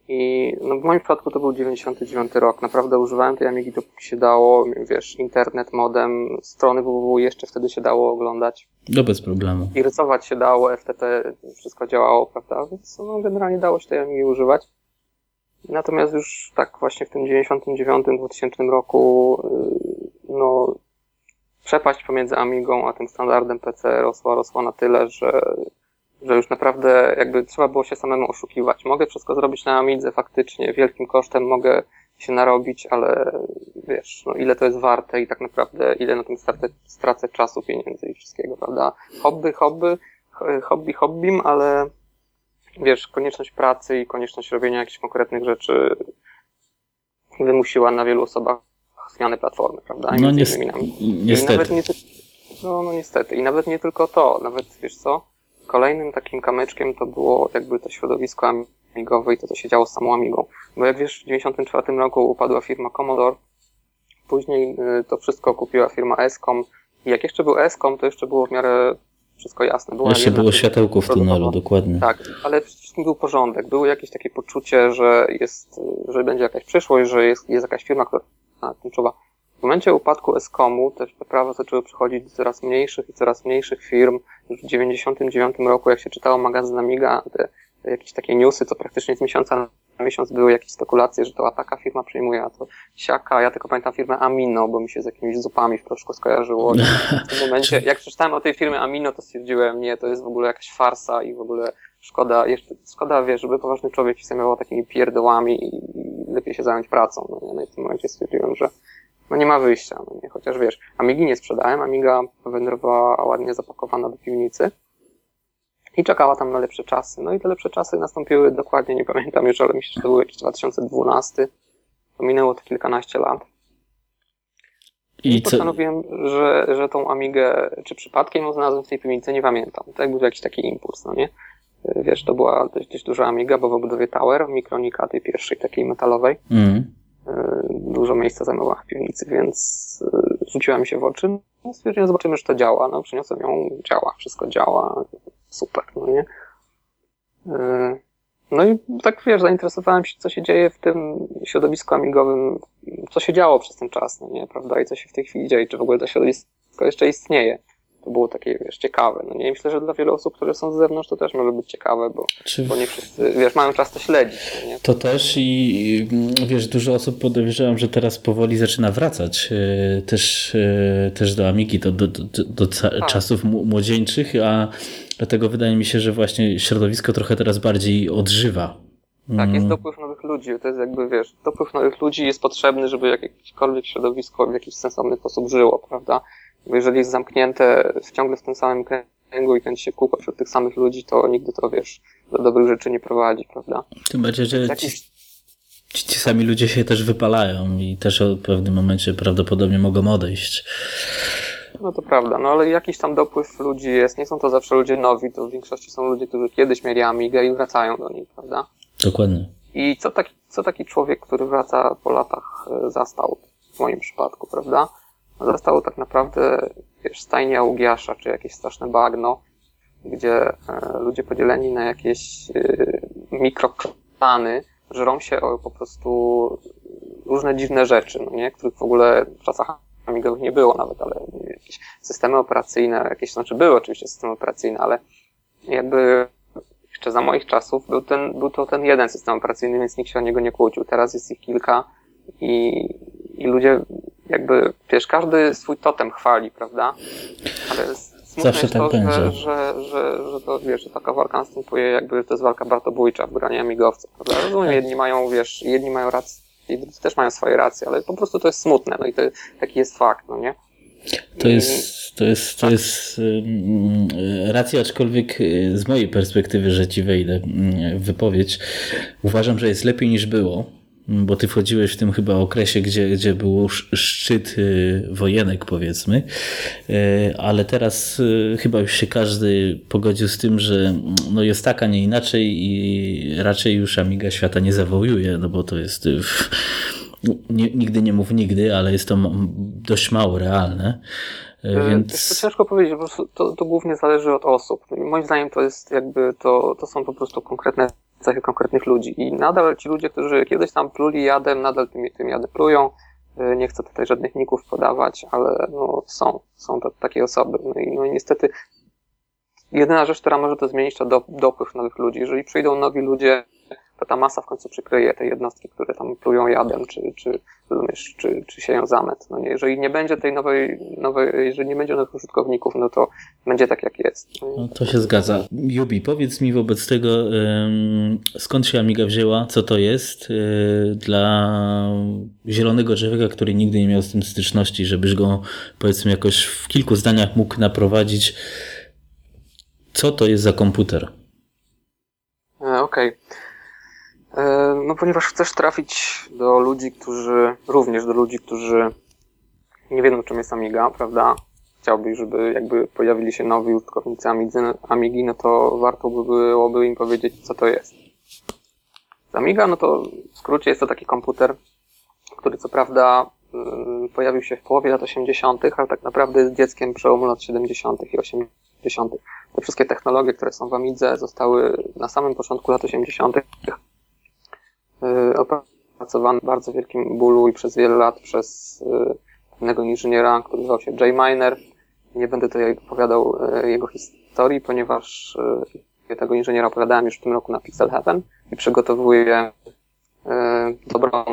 I no w moim przypadku to był 99 rok. Naprawdę używałem tej Amigi dopóki się dało. Wiesz, internet, modem, strony www jeszcze wtedy się dało oglądać. No bez problemu. I rysować się dało, FTP, wszystko działało, prawda? Więc no, generalnie dało się tej Amigi używać. Natomiast już tak właśnie w tym 99-2000 roku, y, no przepaść pomiędzy Amigą a tym standardem PC rosła, rosła na tyle, że, że już naprawdę jakby trzeba było się samemu oszukiwać. Mogę wszystko zrobić na Amidze faktycznie, wielkim kosztem mogę się narobić, ale wiesz, no ile to jest warte i tak naprawdę ile na tym stracę, stracę czasu, pieniędzy i wszystkiego, prawda? Hobby, hobby, hobby hobbym, ale wiesz, konieczność pracy i konieczność robienia jakichś konkretnych rzeczy wymusiła na wielu osobach zmiany platformy, prawda? I no niestety. I nie, no, no niestety. I nawet nie tylko to, nawet wiesz co? Kolejnym takim kamyczkiem to było jakby to środowisko amigowe i to, co się działo z samą Amigą. Bo jak wiesz, w 1994 roku upadła firma Commodore, później y, to wszystko kupiła firma Escom i jak jeszcze był Escom, to jeszcze było w miarę wszystko jasne. Była jeszcze było światełko w tunelu, dokładnie. Tak, ale wszystkim był porządek. Było jakieś takie poczucie, że jest, że będzie jakaś przyszłość, że jest, jest jakaś firma, która czuwa. W momencie upadku Eskomu też te prawa zaczęły przychodzić do coraz mniejszych i coraz mniejszych firm. Już w 99 roku, jak się czytało magazyn Amiga, te, jakieś takie newsy, co praktycznie z miesiąca na miesiąc były jakieś spekulacje, że to taka firma przejmuje, a to siaka. Ja tylko pamiętam firmę Amino, bo mi się z jakimiś zupami w proszku skojarzyło. w tym momencie, jak przeczytałem o tej firmie Amino, to stwierdziłem, nie, to jest w ogóle jakaś farsa i w ogóle szkoda, jeszcze, szkoda, wiesz, żeby poważny człowiek się zajmował takimi pierdołami i lepiej się zająć pracą. No, ja w tym momencie stwierdziłem, że no nie ma wyjścia, no nie, chociaż wiesz, Amigi nie sprzedałem, Amiga wędrowała ładnie zapakowana do piwnicy i czekała tam na lepsze czasy. No i te lepsze czasy nastąpiły dokładnie, nie pamiętam już, ale myślę, że to był jakiś 2012. To minęło to kilkanaście lat. I, I postanowiłem, że, że tą Amigę, czy przypadkiem ją znalazłem w tej piwnicy, nie pamiętam. To był jakiś taki impuls, no nie? Wiesz, to była dość, duża Amiga, bo w obudowie Tower, mikronika tej pierwszej takiej metalowej. Mm. Dużo miejsca zajmowała w piwnicy, więc e, rzuciła mi się w oczy. No, stwierdziłem, zobaczymy, że to działa. No, przyniosłem ją, działa, wszystko działa. Super, no nie? E, no i tak wiesz, zainteresowałem się, co się dzieje w tym środowisku amigowym, co się działo przez ten czas, no nie, prawda? I co się w tej chwili dzieje, czy w ogóle to środowisko jeszcze istnieje to było takie, wiesz, ciekawe. No nie myślę, że dla wielu osób, które są z zewnątrz, to też może być ciekawe, bo, Czy... bo nie wszyscy, wiesz, mają czas to śledzić. No nie? To też i wiesz, dużo osób podejrzewam, że teraz powoli zaczyna wracać e, też, e, też do Amigi, do, do, do, do tak. czasów młodzieńczych, a dlatego wydaje mi się, że właśnie środowisko trochę teraz bardziej odżywa. Tak, jest mm. dopływ nowych ludzi. To jest jakby, wiesz, dopływ nowych ludzi jest potrzebny, żeby jakiekolwiek środowisko w jakiś sensowny sposób żyło, prawda? Bo jeżeli jest zamknięte ciągle w tym samym kręgu i kręci się w kółko wśród tych samych ludzi, to nigdy to, wiesz, do dobrych rzeczy nie prowadzi, prawda? Tym bardziej, że Jakiś... ci, ci sami ludzie się też wypalają i też w pewnym momencie prawdopodobnie mogą odejść. No to prawda, no ale jakiś tam dopływ ludzi jest. Nie są to zawsze ludzie nowi, to w większości są ludzie, którzy kiedyś mieli Amigę i wracają do niej, prawda? Dokładnie. I co taki, co taki człowiek, który wraca po latach, e, zastał w moim przypadku, prawda? Zastał tak naprawdę, wiesz, stajnia Ugiasza, czy jakieś straszne bagno, gdzie e, ludzie podzieleni na jakieś e, mikroklany żrą się o po prostu różne dziwne rzeczy, no nie? których w ogóle w czasach amigowych nie było nawet, ale jakieś systemy operacyjne, jakieś, znaczy były oczywiście systemy operacyjne, ale jakby jeszcze za moich czasów był, ten, był to ten jeden system operacyjny, więc nikt się o niego nie kłócił. Teraz jest ich kilka i, i ludzie jakby, wiesz, każdy swój totem chwali, prawda? Ale smutne Zawsze jest to, tak że, że, że, że, to, wiesz, że taka walka następuje jakby, to jest walka bratobójcza w graniu amigowców, prawda? Rozumiem, tak. jedni mają, wiesz, jedni mają rację, drudzy też mają swoje racje, ale po prostu to jest smutne, no i to, taki jest fakt, no nie? To jest, to jest, to jest racja, aczkolwiek y, z mojej perspektywy, że ci wejdę w wypowiedź, uważam, że jest lepiej niż było, bo ty wchodziłeś w tym chyba okresie, gdzie, gdzie był szczyt y, wojenek, powiedzmy, y, ale teraz chyba już się każdy pogodził z tym, że no jest tak, a nie inaczej i raczej już Amiga świata nie zawołuje, no bo to jest nie, nigdy nie mów nigdy, ale jest to dość mało realne. Więc... To ciężko powiedzieć, bo to, to głównie zależy od osób. I moim zdaniem to jest jakby, to, to są po prostu konkretne cechy konkretnych ludzi. I nadal ci ludzie, którzy kiedyś tam pluli jadem, nadal tym, tym jadem plują. E, nie chcę tutaj żadnych ników podawać, ale no, są, są to, takie osoby. No i, no i niestety jedyna rzecz, która może to zmienić, to do, dopływ nowych ludzi. Jeżeli przyjdą nowi ludzie, to ta masa w końcu przykryje te jednostki, które tam plują jadem, czy, czy, rozumiesz, czy, czy sieją zamet. No nie, jeżeli nie będzie tej nowej, nowej, jeżeli nie będzie nowych użytkowników, no to będzie tak jak jest. No, to się zgadza. Jubi, powiedz mi wobec tego, skąd się Amiga wzięła, co to jest y, dla zielonego człowieka, który nigdy nie miał z tym styczności, żebyś go powiedzmy jakoś w kilku zdaniach mógł naprowadzić, co to jest za komputer? E, okej. Okay. E, no ponieważ chcesz trafić do ludzi, którzy, również do ludzi, którzy nie wiedzą czym jest Amiga, prawda? Chciałbyś, żeby jakby pojawili się nowi użytkownicy Amigi, no to warto by byłoby im powiedzieć, co to jest. Amiga, no to w skrócie jest to taki komputer, który co prawda mm, pojawił się w połowie lat 80., ale tak naprawdę jest dzieckiem przełomu lat 70. i 80. Te wszystkie technologie, które są w Amidze, zostały na samym początku lat 80. Y, opracowany w bardzo wielkim bólu i przez wiele lat przez y, pewnego inżyniera, który nazywał się Jay Miner. Nie będę tutaj opowiadał y, jego historii, ponieważ tego inżyniera opowiadałem już w tym roku na Pixel Heaven i przygotowuję dobrą,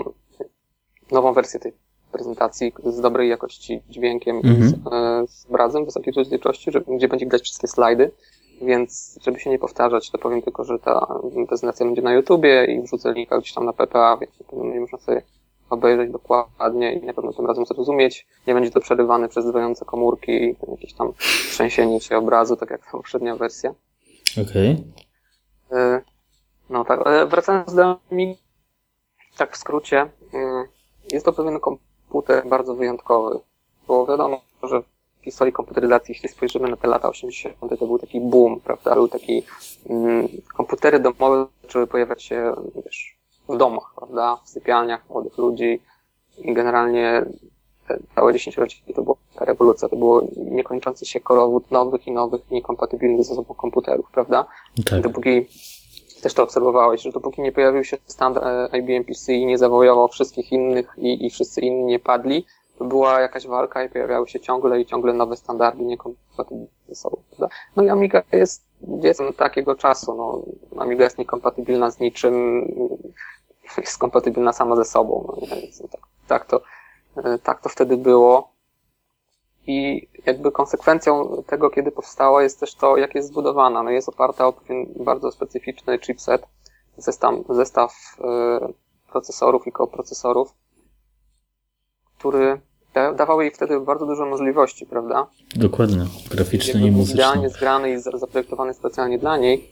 nową wersję tej prezentacji z dobrej jakości dźwiękiem mm -hmm. i z, mhm. z obrazem wysokiej rozdzielczości, gdzie będzie widać wszystkie slajdy. Więc, żeby się nie powtarzać, to powiem tylko, że ta prezentacja będzie na YouTubie i wrzucę linka gdzieś tam na PPA, więc będzie można sobie obejrzeć dokładnie i na pewno tym razem zrozumieć. Nie będzie to przerywane przez dzwoniące komórki i jakieś tam trzęsienie się obrazu, tak jak poprzednia wersja. Okej. Okay. No tak, wracając do mi, tak w skrócie, y, jest to pewien komputer bardzo wyjątkowy, bo wiadomo, że historii komputeryzacji, jeśli spojrzymy na te lata 80., to był taki boom, prawda? Był taki, mm, komputery domowe zaczęły pojawiać się, wiesz, w domach, prawda? W sypialniach młodych ludzi i generalnie całe dziesięciolecie to była ta rewolucja, to było niekończący się korowód nowych i nowych, niekompatybilnych ze sobą komputerów, prawda? Tak. Dopóki też to obserwowałeś, że dopóki nie pojawił się standard e, IBM PC i nie zawojował wszystkich innych i, i wszyscy inni nie padli, była jakaś walka i pojawiały się ciągle i ciągle nowe standardy niekompatybilne ze sobą. Prawda? No i Amiga jest dzieckiem takiego czasu. No, Amiga jest niekompatybilna z niczym, jest kompatybilna sama ze sobą. No, więc tak, tak, to, tak to wtedy było. I jakby konsekwencją tego, kiedy powstała, jest też to, jak jest zbudowana. No jest oparta o pewien bardzo specyficzny chipset, zestaw, zestaw procesorów i koprocesorów, który dawały jej wtedy bardzo dużo możliwości, prawda? Dokładnie, graficzne i muzyczne. Idealnie zgrany i zaprojektowany specjalnie dla niej,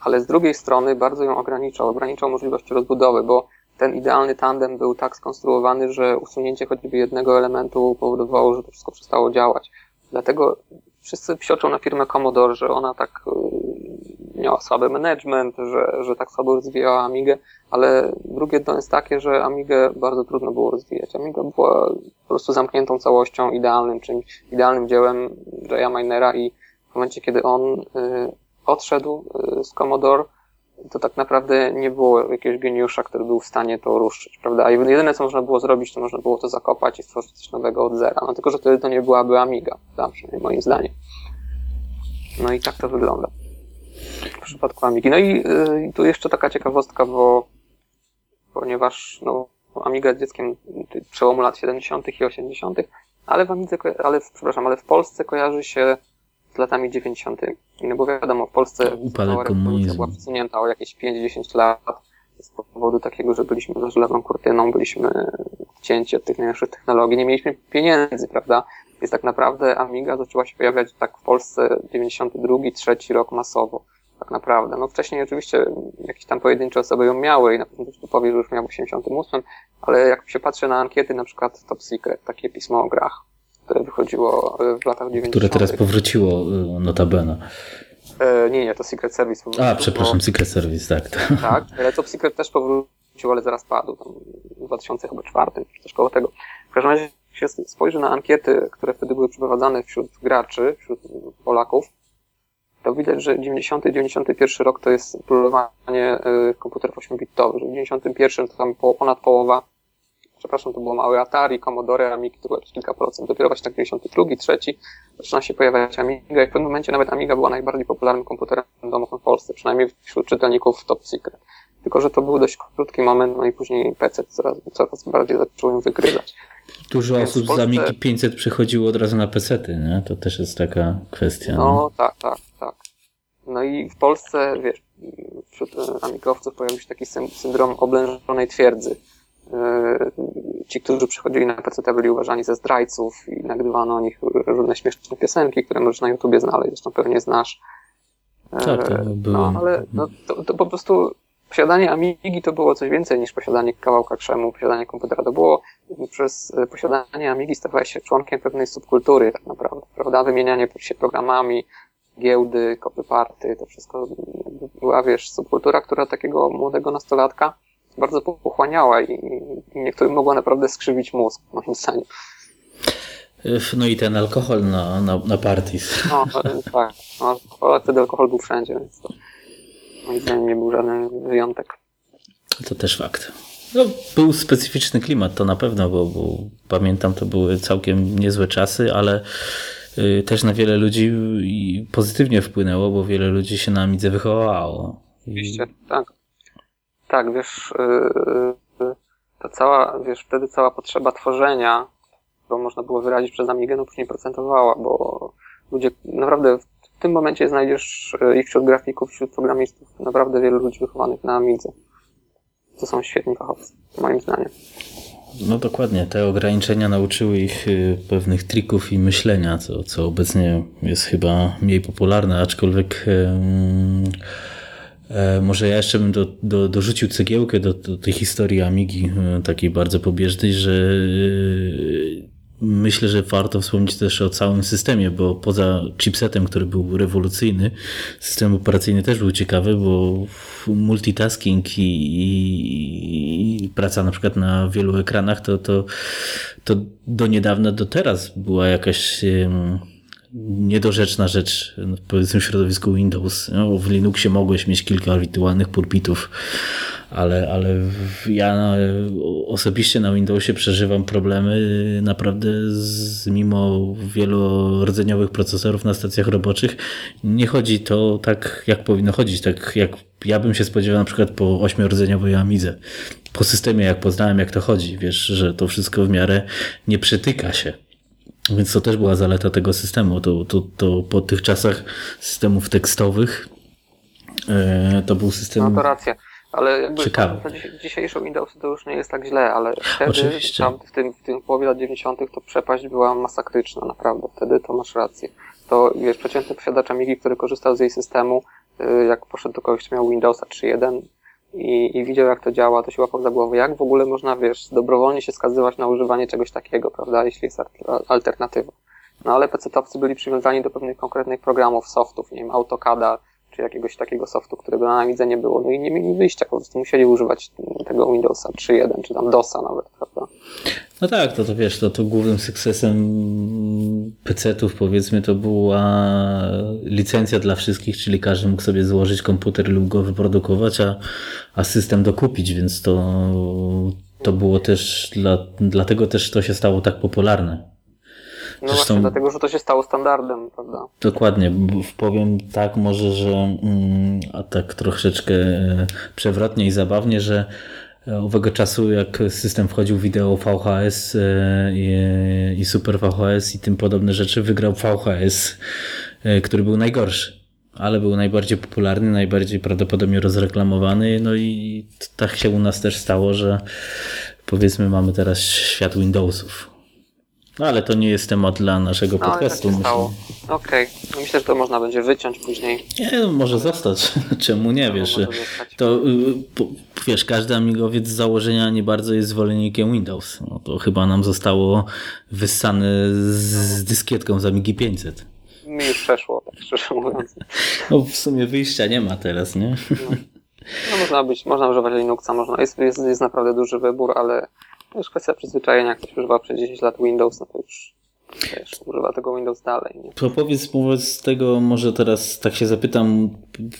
ale z drugiej strony bardzo ją ograniczał, ograniczał możliwości rozbudowy, bo ten idealny tandem był tak skonstruowany, że usunięcie choćby jednego elementu powodowało, że to wszystko przestało działać. Dlatego wszyscy psioczą na firmę Commodore, że ona tak y, miała słaby management, że, że tak słabo rozwijała Amigę, ale drugie dno jest takie, że Amigę bardzo trudno było rozwijać. Amiga była po prostu zamkniętą całością, idealnym czymś, idealnym dziełem Jaya Minera i w momencie, kiedy on y, odszedł y, z Commodore, to tak naprawdę nie było jakiegoś geniusza, który był w stanie to ruszyć, prawda? Jedyne, co można było zrobić, to można było to zakopać i stworzyć coś nowego od zera. No tylko, że wtedy to nie byłaby Amiga, prawda? przynajmniej moim zdaniem. No i tak to wygląda w przypadku Amigi. No i y, tu jeszcze taka ciekawostka, bo ponieważ no, Amiga jest dzieckiem przełomu lat 70. i 80., ale w Amidze, ale w, przepraszam, ale w Polsce kojarzy się z latami 90. No bo wiadomo, w Polsce upadek komunizmu była przesunięta o jakieś 5-10 lat z powodu takiego, że byliśmy za żelazną kurtyną, byliśmy cięci od tych najnowszych technologii, nie mieliśmy pieniędzy, prawda? Więc tak naprawdę Amiga zaczęła się pojawiać tak w Polsce 92, trzeci rok masowo. Tak naprawdę. No wcześniej oczywiście jakieś tam pojedyncze osoby ją miały i na tu powie, że już miał w 88, ale jak się patrzy na ankiety, na przykład Top Secret, takie pismo o grach, które wychodziło e, w latach 90. Które teraz powróciło e, notabene. E, nie, nie, to Secret Service. A, przepraszam, bo... Secret Service, tak. Tak, ale Top Secret też powrócił, ale zaraz padł, tam w 2004, czy coś koło tego. W każdym razie, jak się spojrzy na ankiety, które wtedy były przeprowadzane wśród graczy, wśród Polaków, to widać, że 90-91 rok to jest próbowanie komputerów 8-bitowych, że w 91 to tam ponad połowa przepraszam, to było małe Atari, Commodore, Amigi to było kilka procent. Dopiero właśnie tak 92, trzeci zaczyna się pojawiać Amiga i w pewnym momencie nawet Amiga była najbardziej popularnym komputerem domowym w Polsce, przynajmniej wśród czytelników Top Secret. Tylko, że to był dość krótki moment, no i później PC coraz, coraz bardziej zaczął ją wygrywać. Dużo Więc osób Polsce... z Amigi 500 przechodziło od razu na PC-ty, nie? To też jest taka kwestia. No, no tak, tak, tak. No i w Polsce, wiesz, wśród amigowców pojawił się taki syndrom oblężonej twierdzy E, ci, którzy przychodzili na PC byli uważani za zdrajców i nagrywano o nich różne śmieszne piosenki, które możesz na YouTubie znaleźć, zresztą pewnie znasz. E, tak, to było. No, ale no, to, to po prostu posiadanie Amigi to było coś więcej niż posiadanie kawałka krzemu, posiadanie komputera. To było przez posiadanie Amigi stawałeś się członkiem pewnej subkultury tak naprawdę, prawda? Wymienianie się programami, giełdy, kopy party, to wszystko była, wiesz, subkultura, która takiego młodego nastolatka bardzo pochłaniała i, i niektórym mogła naprawdę skrzywić mózg, moim zdaniem. No i ten alkohol na, na, na parties. No, tak. No, ale wtedy alkohol był wszędzie, więc to moim zdaniem nie był żaden wyjątek. To też fakt. No, był specyficzny klimat, to na pewno, bo, bo pamiętam, to były całkiem niezłe czasy, ale też na wiele ludzi pozytywnie wpłynęło, bo wiele ludzi się na Amidze wychowało. Oczywiście, tak. Tak, wiesz, yy, ta cała, wiesz, wtedy cała potrzeba tworzenia, którą można było wyrazić przez Amigę, no później procentowała, bo ludzie, naprawdę w tym momencie znajdziesz y, i wśród grafików, wśród programistów naprawdę wielu ludzi wychowanych na Amidze. To są świetni fachowcy, moim zdaniem. No dokładnie, te ograniczenia nauczyły ich y, pewnych trików i myślenia, co, co obecnie jest chyba mniej popularne, aczkolwiek E, może ja jeszcze bym do, do, dorzucił cegiełkę do, do tej historii Amigi, e, takiej bardzo pobieżnej, że e, myślę, że warto wspomnieć też o całym systemie, bo poza chipsetem, który był rewolucyjny, system operacyjny też był ciekawy, bo multitasking i, i, i praca na przykład na wielu ekranach, to, to, to do niedawna, do teraz była jakaś niedorzeczna rzecz w powiedzmy środowisku Windows. No, w Linuxie mogłeś mieć kilka wirtualnych pulpitów, ale, ale ja osobiście na Windowsie przeżywam problemy naprawdę z, mimo wielordzeniowych procesorów na stacjach roboczych. Nie chodzi to tak, jak powinno chodzić, tak jak ja bym się spodziewał na przykład po ośmiordzeniowej Amidze. Po systemie, jak poznałem, jak to chodzi, wiesz, że to wszystko w miarę nie przetyka się. Więc to też była zaleta tego systemu. To, to, to po tych czasach systemów tekstowych e, to był system. No to racja. Ale jakby Ciekawe. dzisiejsze Windows to już nie jest tak źle, ale wtedy Oczywiście. tam w tym, w tym połowie lat 90. to przepaść była masakryczna, naprawdę. Wtedy to masz rację. To wiesz, przeciętny posiadacz Amigi, który korzystał z jej systemu, y, jak poszedł do kogoś, kto miał Windowsa 3.1 i, i widział, jak to działa, to się łapał za głowę. Jak w ogóle można, wiesz, dobrowolnie się skazywać na używanie czegoś takiego, prawda, jeśli jest alternatywa. No ale PC-towcy byli przywiązani do pewnych konkretnych programów, softów, nie wiem, AutoCADa, czy jakiegoś takiego softu, którego na Amidze nie było. No i nie mieli wyjścia, po prostu musieli używać tego Windowsa 3.1, czy tam DOSa nawet, prawda? No tak, to, to wiesz, to, to głównym sukcesem PC-ów powiedzmy to była licencja dla wszystkich, czyli każdy mógł sobie złożyć komputer lub go wyprodukować, a, a system dokupić, więc to, to było też, dla, dlatego też to się stało tak popularne. No Zresztą, właśnie dlatego, że to się stało standardem, prawda? Dokładnie. Powiem tak może, że mm, a tak troszeczkę e, przewrotnie i zabawnie, że e, owego czasu, jak system wchodził wideo VHS e, i, i Super VHS i tym podobne rzeczy, wygrał VHS, który był najgorszy ale był najbardziej popularny, najbardziej prawdopodobnie rozreklamowany, no i tak się u nas też stało, że powiedzmy mamy teraz świat Windowsów. No ale to nie jest temat dla naszego no, podcastu. Tak Okej, okay. Myślę, że to można będzie wyciąć później. Nie, no, może zostać. Czemu nie, wiesz? To y, wiesz, każdy amigowiec z założenia nie bardzo jest zwolennikiem Windows. No, to chyba nam zostało wyssane z dyskietką z Amigi 500. Mi już przeszło, tak szczerze mówiąc. No w sumie wyjścia nie ma teraz, nie? No, no można być, można używać Linuxa, można, jest, jest, jest naprawdę duży wybór, ale to już kwestia przyzwyczajenia, jak ktoś używa przez 10 lat Windows, no to już wiesz, używa tego Windows dalej. Nie? To powiedz wobec tego, może teraz tak się zapytam,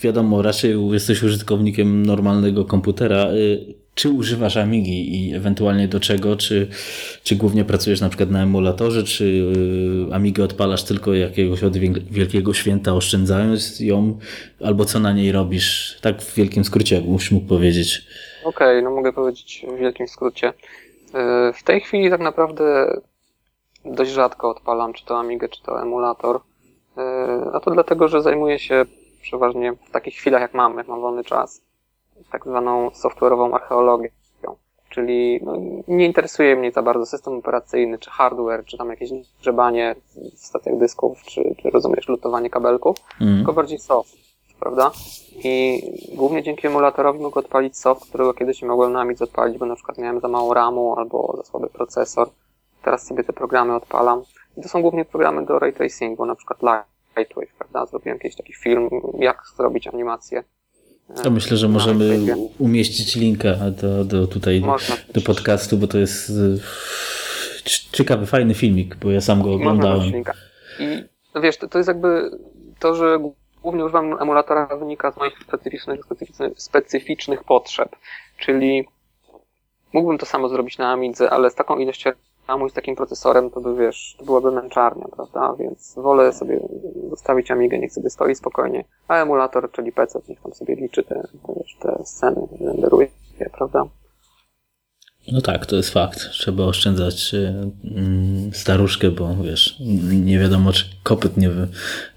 wiadomo, raczej jesteś użytkownikiem normalnego komputera. Y, czy używasz Amigi i ewentualnie do czego? Czy, czy głównie pracujesz na przykład na emulatorze, czy y, Amigę odpalasz tylko jakiegoś od wielkiego święta, oszczędzając ją, albo co na niej robisz? Tak w wielkim skrócie, jakbyś mógł powiedzieć. Okej, okay, no mogę powiedzieć w wielkim skrócie. E, w tej chwili tak naprawdę dość rzadko odpalam czy to Amigę, czy to emulator. E, a to dlatego, że zajmuję się przeważnie w takich chwilach jak mam, jak mam wolny czas, tak zwaną software'ową archeologią. Czyli no, nie interesuje mnie za bardzo system operacyjny, czy hardware, czy tam jakieś grzebanie w stacjach dysków, czy, czy rozumiesz, lutowanie kabelków, mm. tylko bardziej soft, prawda? I głównie dzięki emulatorowi mogę odpalić soft, którego kiedyś nie mogłem na Amidze odpalić, bo na przykład miałem za mało RAMu albo za słaby procesor. Teraz sobie te programy odpalam. I to są głównie programy do ray tracingu, na przykład Lightwave, prawda? Zrobiłem kiedyś taki film, jak zrobić animację. To myślę, że możemy umieścić linka do, do tutaj do podcastu, bo to jest ciekawy, fajny filmik, bo ja sam go oglądałem. I no wiesz, to, to jest jakby to, że głównie używam emulatora wynika z moich specyficznych, specyficznych, specyficznych potrzeb. Czyli mógłbym to samo zrobić na Amidze, ale z taką ilością RAMu i z takim procesorem to by, wiesz, to byłaby męczarnia, prawda? Więc wolę sobie zostawić Amigę, niech sobie stoi spokojnie, a emulator, czyli PC, niech tam sobie liczy te, te, te sceny, renderuje, prawda? No tak, to jest fakt. Trzeba oszczędzać y, mm, staruszkę, bo wiesz, nie wiadomo, czy kopyt nie, wy,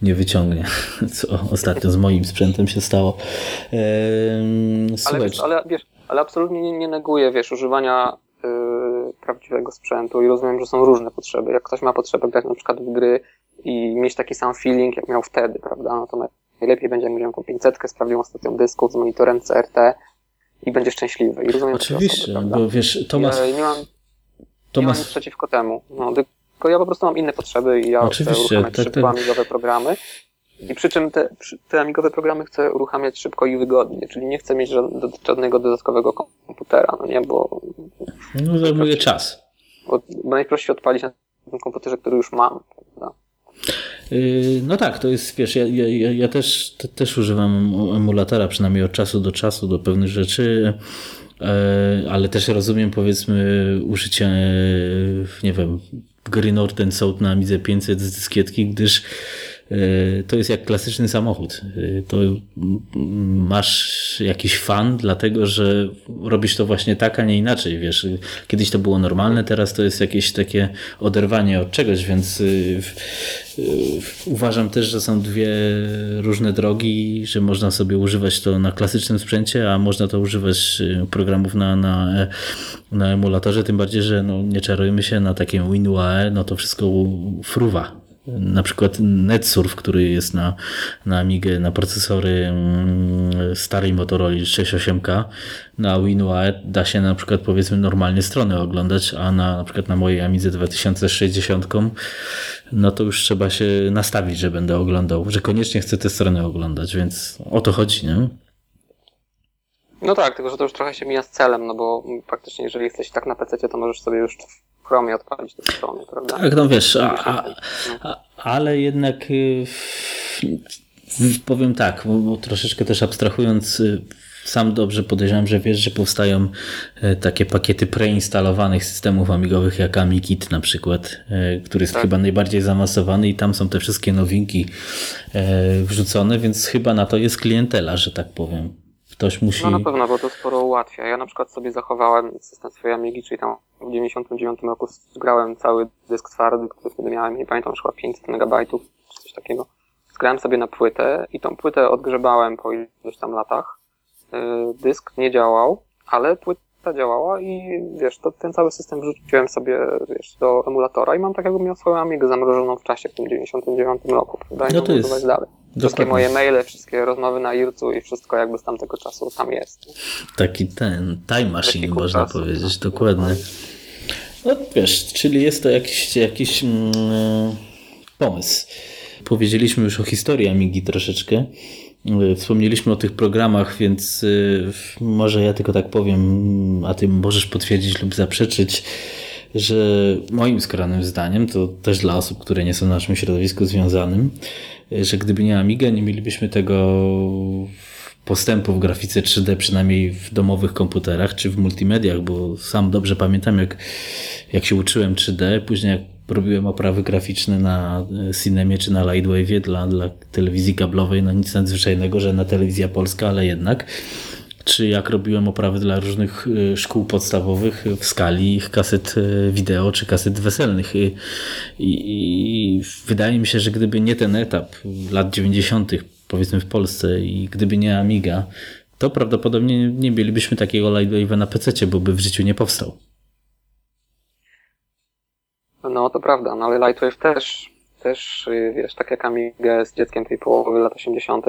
nie wyciągnie, co ostatnio z moim sprzętem się stało. Ale, wiesz, ale, wiesz, ale absolutnie nie, nie neguję, wiesz, używania y, prawdziwego sprzętu i rozumiem, że są różne potrzeby. Jak ktoś ma potrzebę grać na przykład w gry i mieć taki sam feeling, jak miał wtedy, prawda, no to najlepiej będzie, jak miał jakąś 500, sprawdził stacją dysków z monitorem CRT, i będzie szczęśliwy. I rozumiem Oczywiście, osoby, bo wiesz, Tomasz... Ja nie mam, Tomasz... nic przeciwko temu. No, tylko ja po prostu mam inne potrzeby i ja Oczywiście, chcę uruchamiać tak, szybko tak. amigowe programy. I przy czym te, te amigowe programy chcę uruchamiać szybko i wygodnie, czyli nie chcę mieć żadnego dodatkowego komputera, no nie, bo... No zajmuje czas. Bo, bo najprościej odpalić na tym komputerze, który już mam, prawda? Yy, no tak, to jest, wiesz, ja, ja, ja też, te, też używam emulatora, przynajmniej od czasu do czasu, do pewnych rzeczy, yy, ale też rozumiem, powiedzmy, użycie, nie wiem, gry Norton South na Amidze 500 z dyskietki, gdyż to jest jak klasyczny samochód. To masz jakiś fan, dlatego że robisz to właśnie tak, a nie inaczej, wiesz. Kiedyś to było normalne, teraz to jest jakieś takie oderwanie od czegoś, więc uważam też, że są dwie różne drogi, że można sobie używać to na klasycznym sprzęcie, a można to używać programów na, na, na emulatorze, tym bardziej, że no, nie czarujmy się na takim WinUAE, no to wszystko fruwa na przykład NetSurf, który jest na, na Amigę, na procesory mm, starej Motorola 68K, na WinUAE da się na przykład powiedzmy normalnie strony oglądać, a na, na przykład na mojej Amidze 2060 no to już trzeba się nastawić, że będę oglądał, że koniecznie chcę te strony oglądać, więc o to chodzi, nie? No tak, tylko że to już trochę się mija z celem, no bo faktycznie jeżeli jesteś tak na PC, to możesz sobie już w Chromie odpalić te strony, prawda? Tak, no wiesz, a, a, a, ale jednak y, powiem tak, bo, bo troszeczkę też abstrahując, y, sam dobrze podejrzewam, że wiesz, że powstają y, takie pakiety preinstalowanych systemów amigowych jak AmiKit na przykład, który jest tak. chyba najbardziej zaawansowany i tam są te wszystkie nowinki wrzucone, więc chyba na to jest klientela, że tak powiem. Ktoś musi... No na pewno, bo to sporo ułatwia. Ja na przykład sobie zachowałem system swojej Amigi, czyli tam w 99 roku zgrałem cały dysk twardy, który wtedy miałem, nie pamiętam, chyba 500 megabajtów, czy coś takiego. Zgrałem sobie na płytę i tą płytę odgrzebałem po iluś tam latach. Y, dysk nie działał, ale płyta działała i wiesz, to ten cały system wrzuciłem sobie wiesz, do emulatora i mam tak jakbym miał swoją Amigę zamrożoną w czasie w tym 99 roku, prawda? I no to jest... dalej. Wszystkie moje maile, wszystkie rozmowy na Ircu i wszystko jakby z tamtego czasu tam jest. Taki ten time machine można czasu. powiedzieć, dokładnie. No wiesz, czyli jest to jakiś, jakiś mm, pomysł. Powiedzieliśmy już o historii Amigi troszeczkę. Wspomnieliśmy o tych programach, więc y, może ja tylko tak powiem, a ty możesz potwierdzić lub zaprzeczyć, że moim skromnym zdaniem, to też dla osób, które nie są w naszym środowisku związanym, że gdyby nie Amiga, nie mielibyśmy tego postępu w grafice 3D, przynajmniej w domowych komputerach czy w multimediach, bo sam dobrze pamiętam, jak, jak się uczyłem 3D, później jak robiłem oprawy graficzne na Cinemie czy na Lightwave dla, dla telewizji kablowej, no nic nadzwyczajnego, że na telewizja polska, ale jednak czy jak robiłem oprawy dla różnych y, szkół podstawowych w skali ich kaset y, wideo czy kaset weselnych. I, i, I, wydaje mi się, że gdyby nie ten etap lat 90., powiedzmy w Polsce, i gdyby nie Amiga, to prawdopodobnie nie mielibyśmy takiego Lightwave'a na PC, bo by w życiu nie powstał. No to prawda, no ale Lightwave też, też y, wiesz, tak jak Amiga jest dzieckiem tej połowy lat 80.,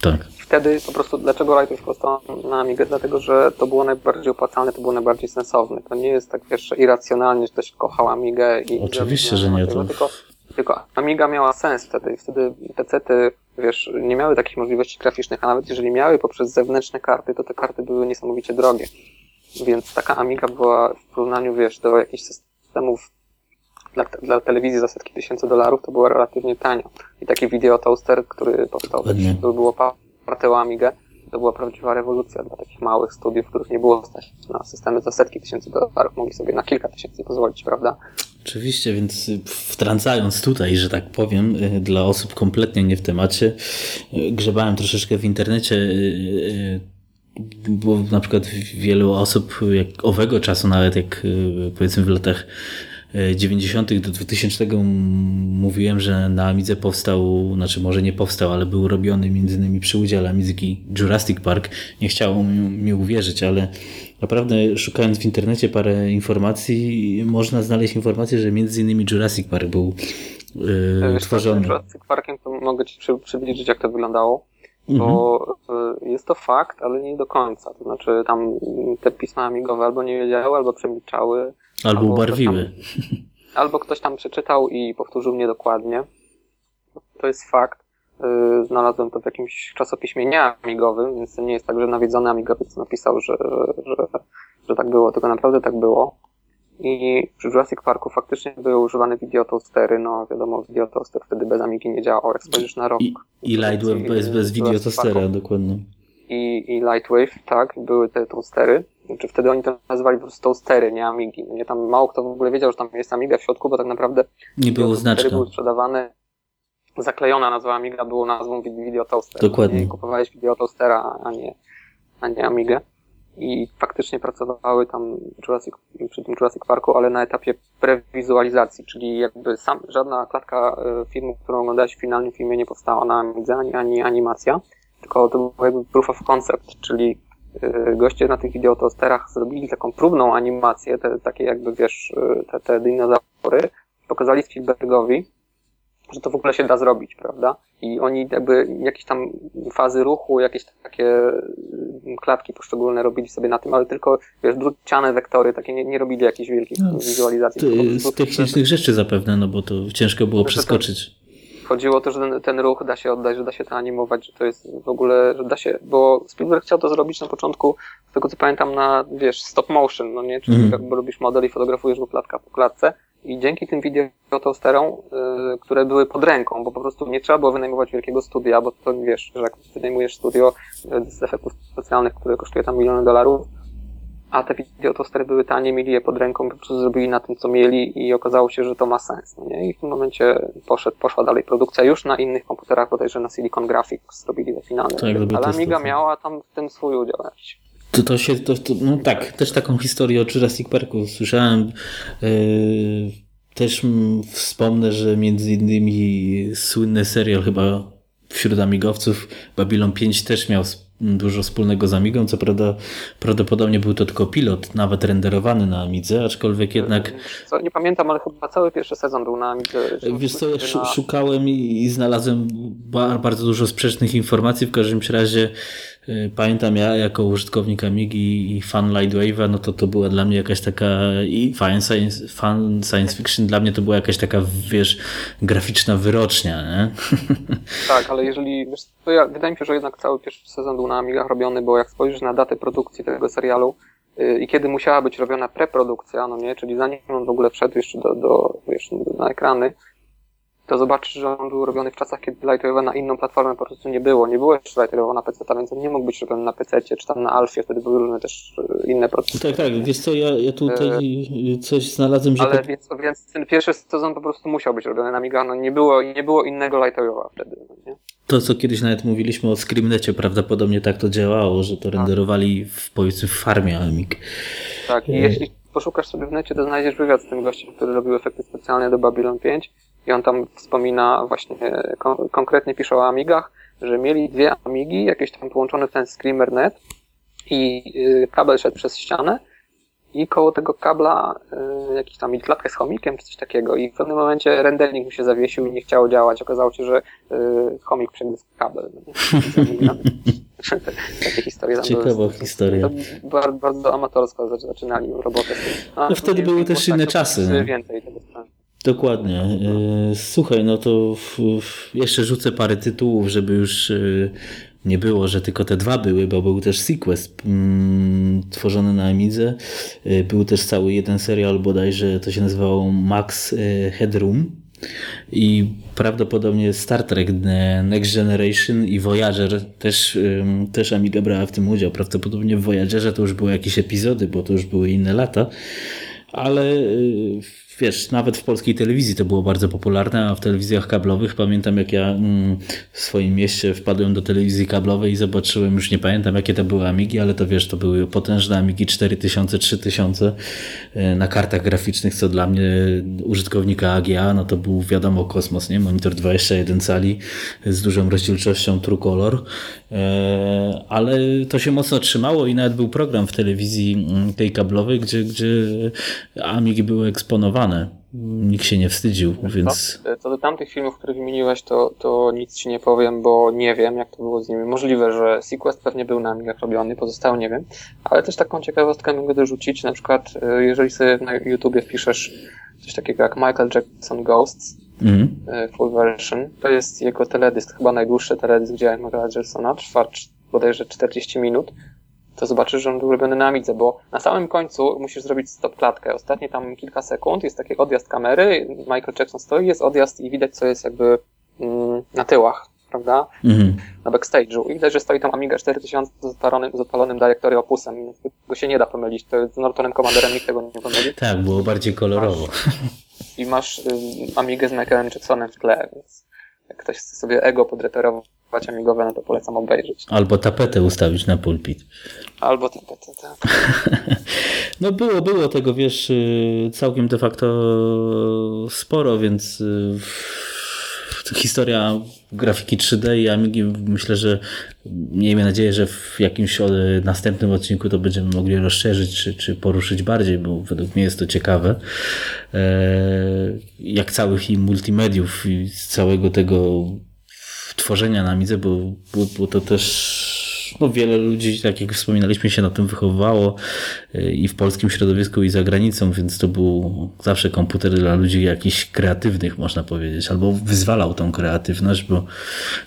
tak. Wtedy po prostu, dlaczego Lightwave powstał na Amigę? Dlatego, że to było najbardziej opłacalne, to było najbardziej sensowne. To nie jest tak, wiesz, irracjonalnie, że ktoś kochał Amigę i... Oczywiście, że nie. To... Tylko, tylko Amiga miała sens wtedy. Wtedy PC-ty, wiesz, nie miały takich możliwości graficznych, a nawet jeżeli miały poprzez zewnętrzne karty, to te karty były niesamowicie drogie. Więc taka Amiga była w porównaniu, wiesz, do jakichś systemów dla, dla telewizji za setki tysięcy dolarów to było relatywnie tanio. I taki video toaster, który powstał, to było oparte o Amigę, to była prawdziwa rewolucja dla takich małych studiów, których nie było stać na systemy za setki tysięcy dolarów. Mogli sobie na kilka tysięcy pozwolić, prawda? Oczywiście, więc wtrącając tutaj, że tak powiem, y, dla osób kompletnie nie w temacie, y, grzebałem troszeczkę w internecie, y, bo na przykład wielu osób jak owego czasu, nawet jak powiedzmy w latach 90. do 2000 mówiłem, że na Amidze powstał, znaczy może nie powstał, ale był robiony między innymi przy udziale Amidzki Jurassic Park. Nie chciało mi, mi uwierzyć, ale naprawdę szukając w internecie parę informacji, można znaleźć informację, że między innymi Jurassic Park był yy, tworzony. Jurassic Parkiem to mogę Ci przybliżyć, jak to wyglądało. Bo mhm. jest to fakt, ale nie do końca. To znaczy tam te pisma amigowe albo nie wiedziały, albo przemilczały, Albo, albo ubarwiły. Tam, albo ktoś tam przeczytał i powtórzył niedokładnie. To jest fakt. Yy, znalazłem to w jakimś czasopiśmie nieamigowym, więc to nie jest tak, że nawiedzony amigowiec napisał, że, że, że tak było, tylko naprawdę tak było. I przy Jurassic Parku faktycznie były używane videotoastery, no wiadomo, videotoaster wtedy bez Amigi nie działał, jak spojrzysz na rok. I, i Lightwave bez, bez videotoastera, dokładnie. I, I Lightwave, tak, były te toastery. Znaczy wtedy oni to nazywali po prostu toastery, nie Amigi. Nie tam mało kto w ogóle wiedział, że tam jest Amiga w środku, bo tak naprawdę nie było znaczka. były sprzedawane zaklejona nazwa Amiga było nazwą Video Toaster. Dokładnie. I kupowałeś Video Toastera, a nie, a nie Amigę. I faktycznie pracowały tam Jurassic, przy tym Jurassic Parku, ale na etapie prewizualizacji, czyli jakby sam, żadna klatka e, filmu, którą oglądałeś w finalnym filmie nie powstała na Amidze, ani, ani animacja, tylko to był jakby proof of concept, czyli goście na tych videotosterach zrobili taką próbną animację, te, takie jakby wiesz, e, te, te dinozaury, pokazali Spielbergowi, że to w ogóle się da zrobić, prawda? I oni jakby jakieś tam fazy ruchu, jakieś takie mm, klatki poszczególne robili sobie na tym, ale tylko, wiesz, druciane wektory, takie nie, nie robili jakichś wielkich no, wizualizacji. Z, z technicznych rzeczy zapewne, no bo to ciężko było przeskoczyć. Chodziło o to, że ten, ten, ruch da się oddać, że da się to animować, że to jest w ogóle, że da się, bo Spielberg chciał to zrobić na początku, z tego co pamiętam, na, wiesz, stop motion, no nie? Czyli mm. jakby robisz model i fotografujesz go klatka po klatce, i dzięki tym videotoasterom, yy, które były pod ręką, bo po prostu nie trzeba było wynajmować wielkiego studia, bo to wiesz, że jak wynajmujesz studio yy, z efektów specjalnych, które kosztuje tam miliony dolarów, a te videotoastery były tanie, mieli je pod ręką, po prostu zrobili na tym, co mieli i okazało się, że to ma sens. No nie? I w tym momencie poszedł, poszła dalej produkcja już na innych komputerach, bodajże na Silicon Graphics zrobili te finalne. Tak, ale Amiga miała tam w tym swój udział. To, to się, to, to, no tak, też taką historię o Jurassic Parku słyszałem. Yy, też wspomnę, że między innymi słynny serial chyba wśród amigowców Babylon 5 też miał dużo wspólnego z Amigą, co prawda prawdopodobnie był to tylko pilot, nawet renderowany na Amidze, aczkolwiek jednak... Co, nie pamiętam, ale chyba cały pierwszy sezon był na Amidze. Wiesz co, ja szukałem i, znalazłem bardzo dużo sprzecznych informacji, w każdym razie pamiętam ja jako użytkownik Amigi i fan Lightwave'a, no to to była dla mnie jakaś taka i fan science, fan science fiction dla mnie to była jakaś taka, wiesz, graficzna wyrocznia, nie? Tak, ale jeżeli, wiesz, to ja, wydaje mi się, że jednak cały pierwszy sezon był na Amigach robiony, bo jak spojrzysz na datę produkcji tego serialu yy, i kiedy musiała być robiona preprodukcja, no nie, czyli zanim on w ogóle wszedł jeszcze do, do wiesz, na ekrany, to zobaczysz, że on był robiony w czasach, kiedy Lightwave na inną platformę po prostu nie było. Nie było jeszcze Lightwave'a na PC, więc on nie mógł być robiony na PC, czy tam na Alfie, wtedy były różne też e, inne procesy. Tak, tak, wiesz co, ja, ja tutaj e... coś znalazłem, że... Ale tak... więc, więc ten pierwszy sezon po prostu musiał być robiony na Migano, nie było, nie było innego Lightwave'a wtedy, no nie? To, co kiedyś nawet mówiliśmy o Screamnecie, prawdopodobnie tak to działało, że to tak. renderowali w, powiedzmy w farmie Amig. Tak, i e... jeśli poszukasz sobie w necie, to znajdziesz wywiad z tym gościem, który robił efekty specjalne do Babylon 5 i on tam wspomina właśnie, kon konkretnie pisze o Amigach, że mieli dwie Amigi, jakieś tam połączone w ten ScreamerNet i y, kabel szedł przez ścianę i koło tego kabla y, jakiś tam klatka z chomikiem czy coś takiego i w pewnym momencie rendernik mu się zawiesił i nie chciało działać. Okazało się, że y, chomik przegryzł kabel. Takie historie tam Ciekawa były. historia. bardzo, bardzo amatorsko zaczynali robotę. No, wtedy były też inne czasy. Więcej tego Dokładnie. E, słuchaj, no to jeszcze rzucę parę tytułów, żeby już e, nie było, że tylko te dwa były, bo był też Sequest mm, tworzony na Amidze. E, był też cały jeden serial bodajże, to się nazywało Max Headroom. I prawdopodobnie Star Trek Next Generation i Voyager też, też Amiga brała w tym udział. Prawdopodobnie w Voyagerze to już były jakieś epizody, bo to już były inne lata. Ale wiesz, nawet w polskiej telewizji to było bardzo popularne, a w telewizjach kablowych pamiętam jak ja mm, w swoim mieście wpadłem do telewizji kablowej i zobaczyłem, już nie pamiętam jakie to były Amigi, ale to wiesz, to były potężne Amigi 4000, 3000 e, na kartach graficznych, co dla mnie użytkownika AGA, no to był wiadomo kosmos, nie? Monitor 21 cali z dużą rozdzielczością True Color, e, ale to się mocno trzymało i nawet był program w telewizji mm, tej kablowej, gdzie, gdzie Amigi były eksponowane Nikt się nie wstydził, więc... Co, co do tamtych filmów, które wymieniłeś, to, to nic ci nie powiem, bo nie wiem, jak to było z nimi. Możliwe, że Sequest pewnie był na Amigach robiony, pozostałe nie wiem. Ale też taką ciekawostkę mogę dorzucić, na przykład e, jeżeli sobie na YouTubie wpiszesz coś takiego jak Michael Jackson Ghosts, mm. full version, to jest jego teledysk, chyba najdłuższy teledysk dzieła Michaela Jacksona, trwa bodajże 40 minut to zobaczysz, że on był robiony na Amidze, bo na samym końcu musisz zrobić stop klatkę. Ostatnie tam kilka sekund jest taki odjazd kamery, Michael Jackson stoi, jest odjazd i widać, co jest jakby mm, na tyłach, prawda? Mm-hmm. Na backstage'u. I widać, że stoi tam Amiga 4000 z odpalonym, z odpalonym Directory Opusem. Go się nie da pomylić. To z Nortonem Commanderem nikt tego nie pomyli. Tak, było bardziej kolorowo. Masz, I masz y, Amigę z Michaelem Jacksonem w tle, więc Jak ktoś chce sobie ego podreperować amigowe, no to polecam obejrzeć. Albo tapetę ustawić na pulpit. Albo tapetę, tak. no było, było tego, wiesz, y, całkiem de facto sporo, więc y, historia grafiki 3D i Amigi myślę, że miejmy nadzieję, że w jakimś następnym odcinku to będziemy mogli rozszerzyć czy, czy poruszyć bardziej, bo według mnie jest to ciekawe. E, jak całych i multimediów i całego tego tworzenia na Amidze, bo, bo, bo to też no wiele ludzi, tak jak wspominaliśmy, się na tym wychowywało y, i w polskim środowisku, i za granicą, więc to był zawsze komputer dla ludzi jakichś kreatywnych, można powiedzieć, albo wyzwalał tą kreatywność, bo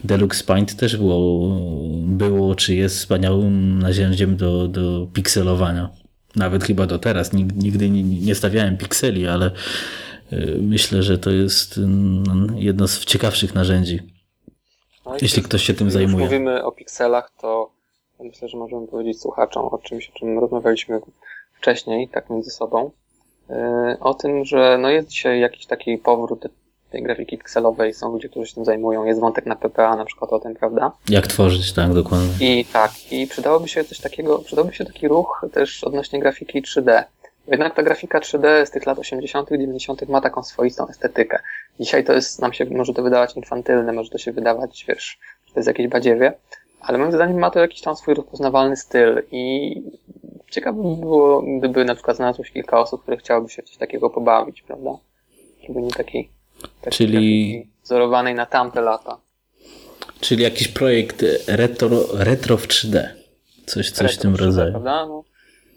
Deluxe Paint też było, było czy jest wspaniałym narzędziem do, do pikselowania. Nawet chyba do teraz. Nigdy nie stawiałem pikseli, ale y, myślę, że to jest jedno z ciekawszych narzędzi. No jeśli ktoś się tym zajmuje. Jak mówimy o pikselach, to myślę, że możemy powiedzieć słuchaczom o czymś, o czym rozmawialiśmy wcześniej, tak między sobą. E, o tym, że no jest dzisiaj jakiś taki powrót tej grafiki pikselowej, są ludzie, którzy się tym zajmują, jest wątek na PPA na przykład o tym, prawda? Jak tworzyć, tak, dokładnie. I tak, i przydałoby się coś takiego, przydałby się taki ruch też odnośnie grafiki 3D. Jednak ta grafika 3D z tych lat 80., 90. ma taką swoistą estetykę. Dzisiaj to jest, nam się może to wydawać infantylne, może to się wydawać, wiesz, że to jest jakieś badziewie, ale moim zdaniem ma to jakiś tam swój rozpoznawalny styl i ciekawe by było, gdyby na przykład znalazło się kilka osób, które chciałyby się w coś takiego pobawić, prawda? Żeby nie taki, taki Czyli wzorowanej na tamte lata. Czyli jakiś projekt retro, retro w 3D. Coś, coś w tym rodzaju. Prawda? No,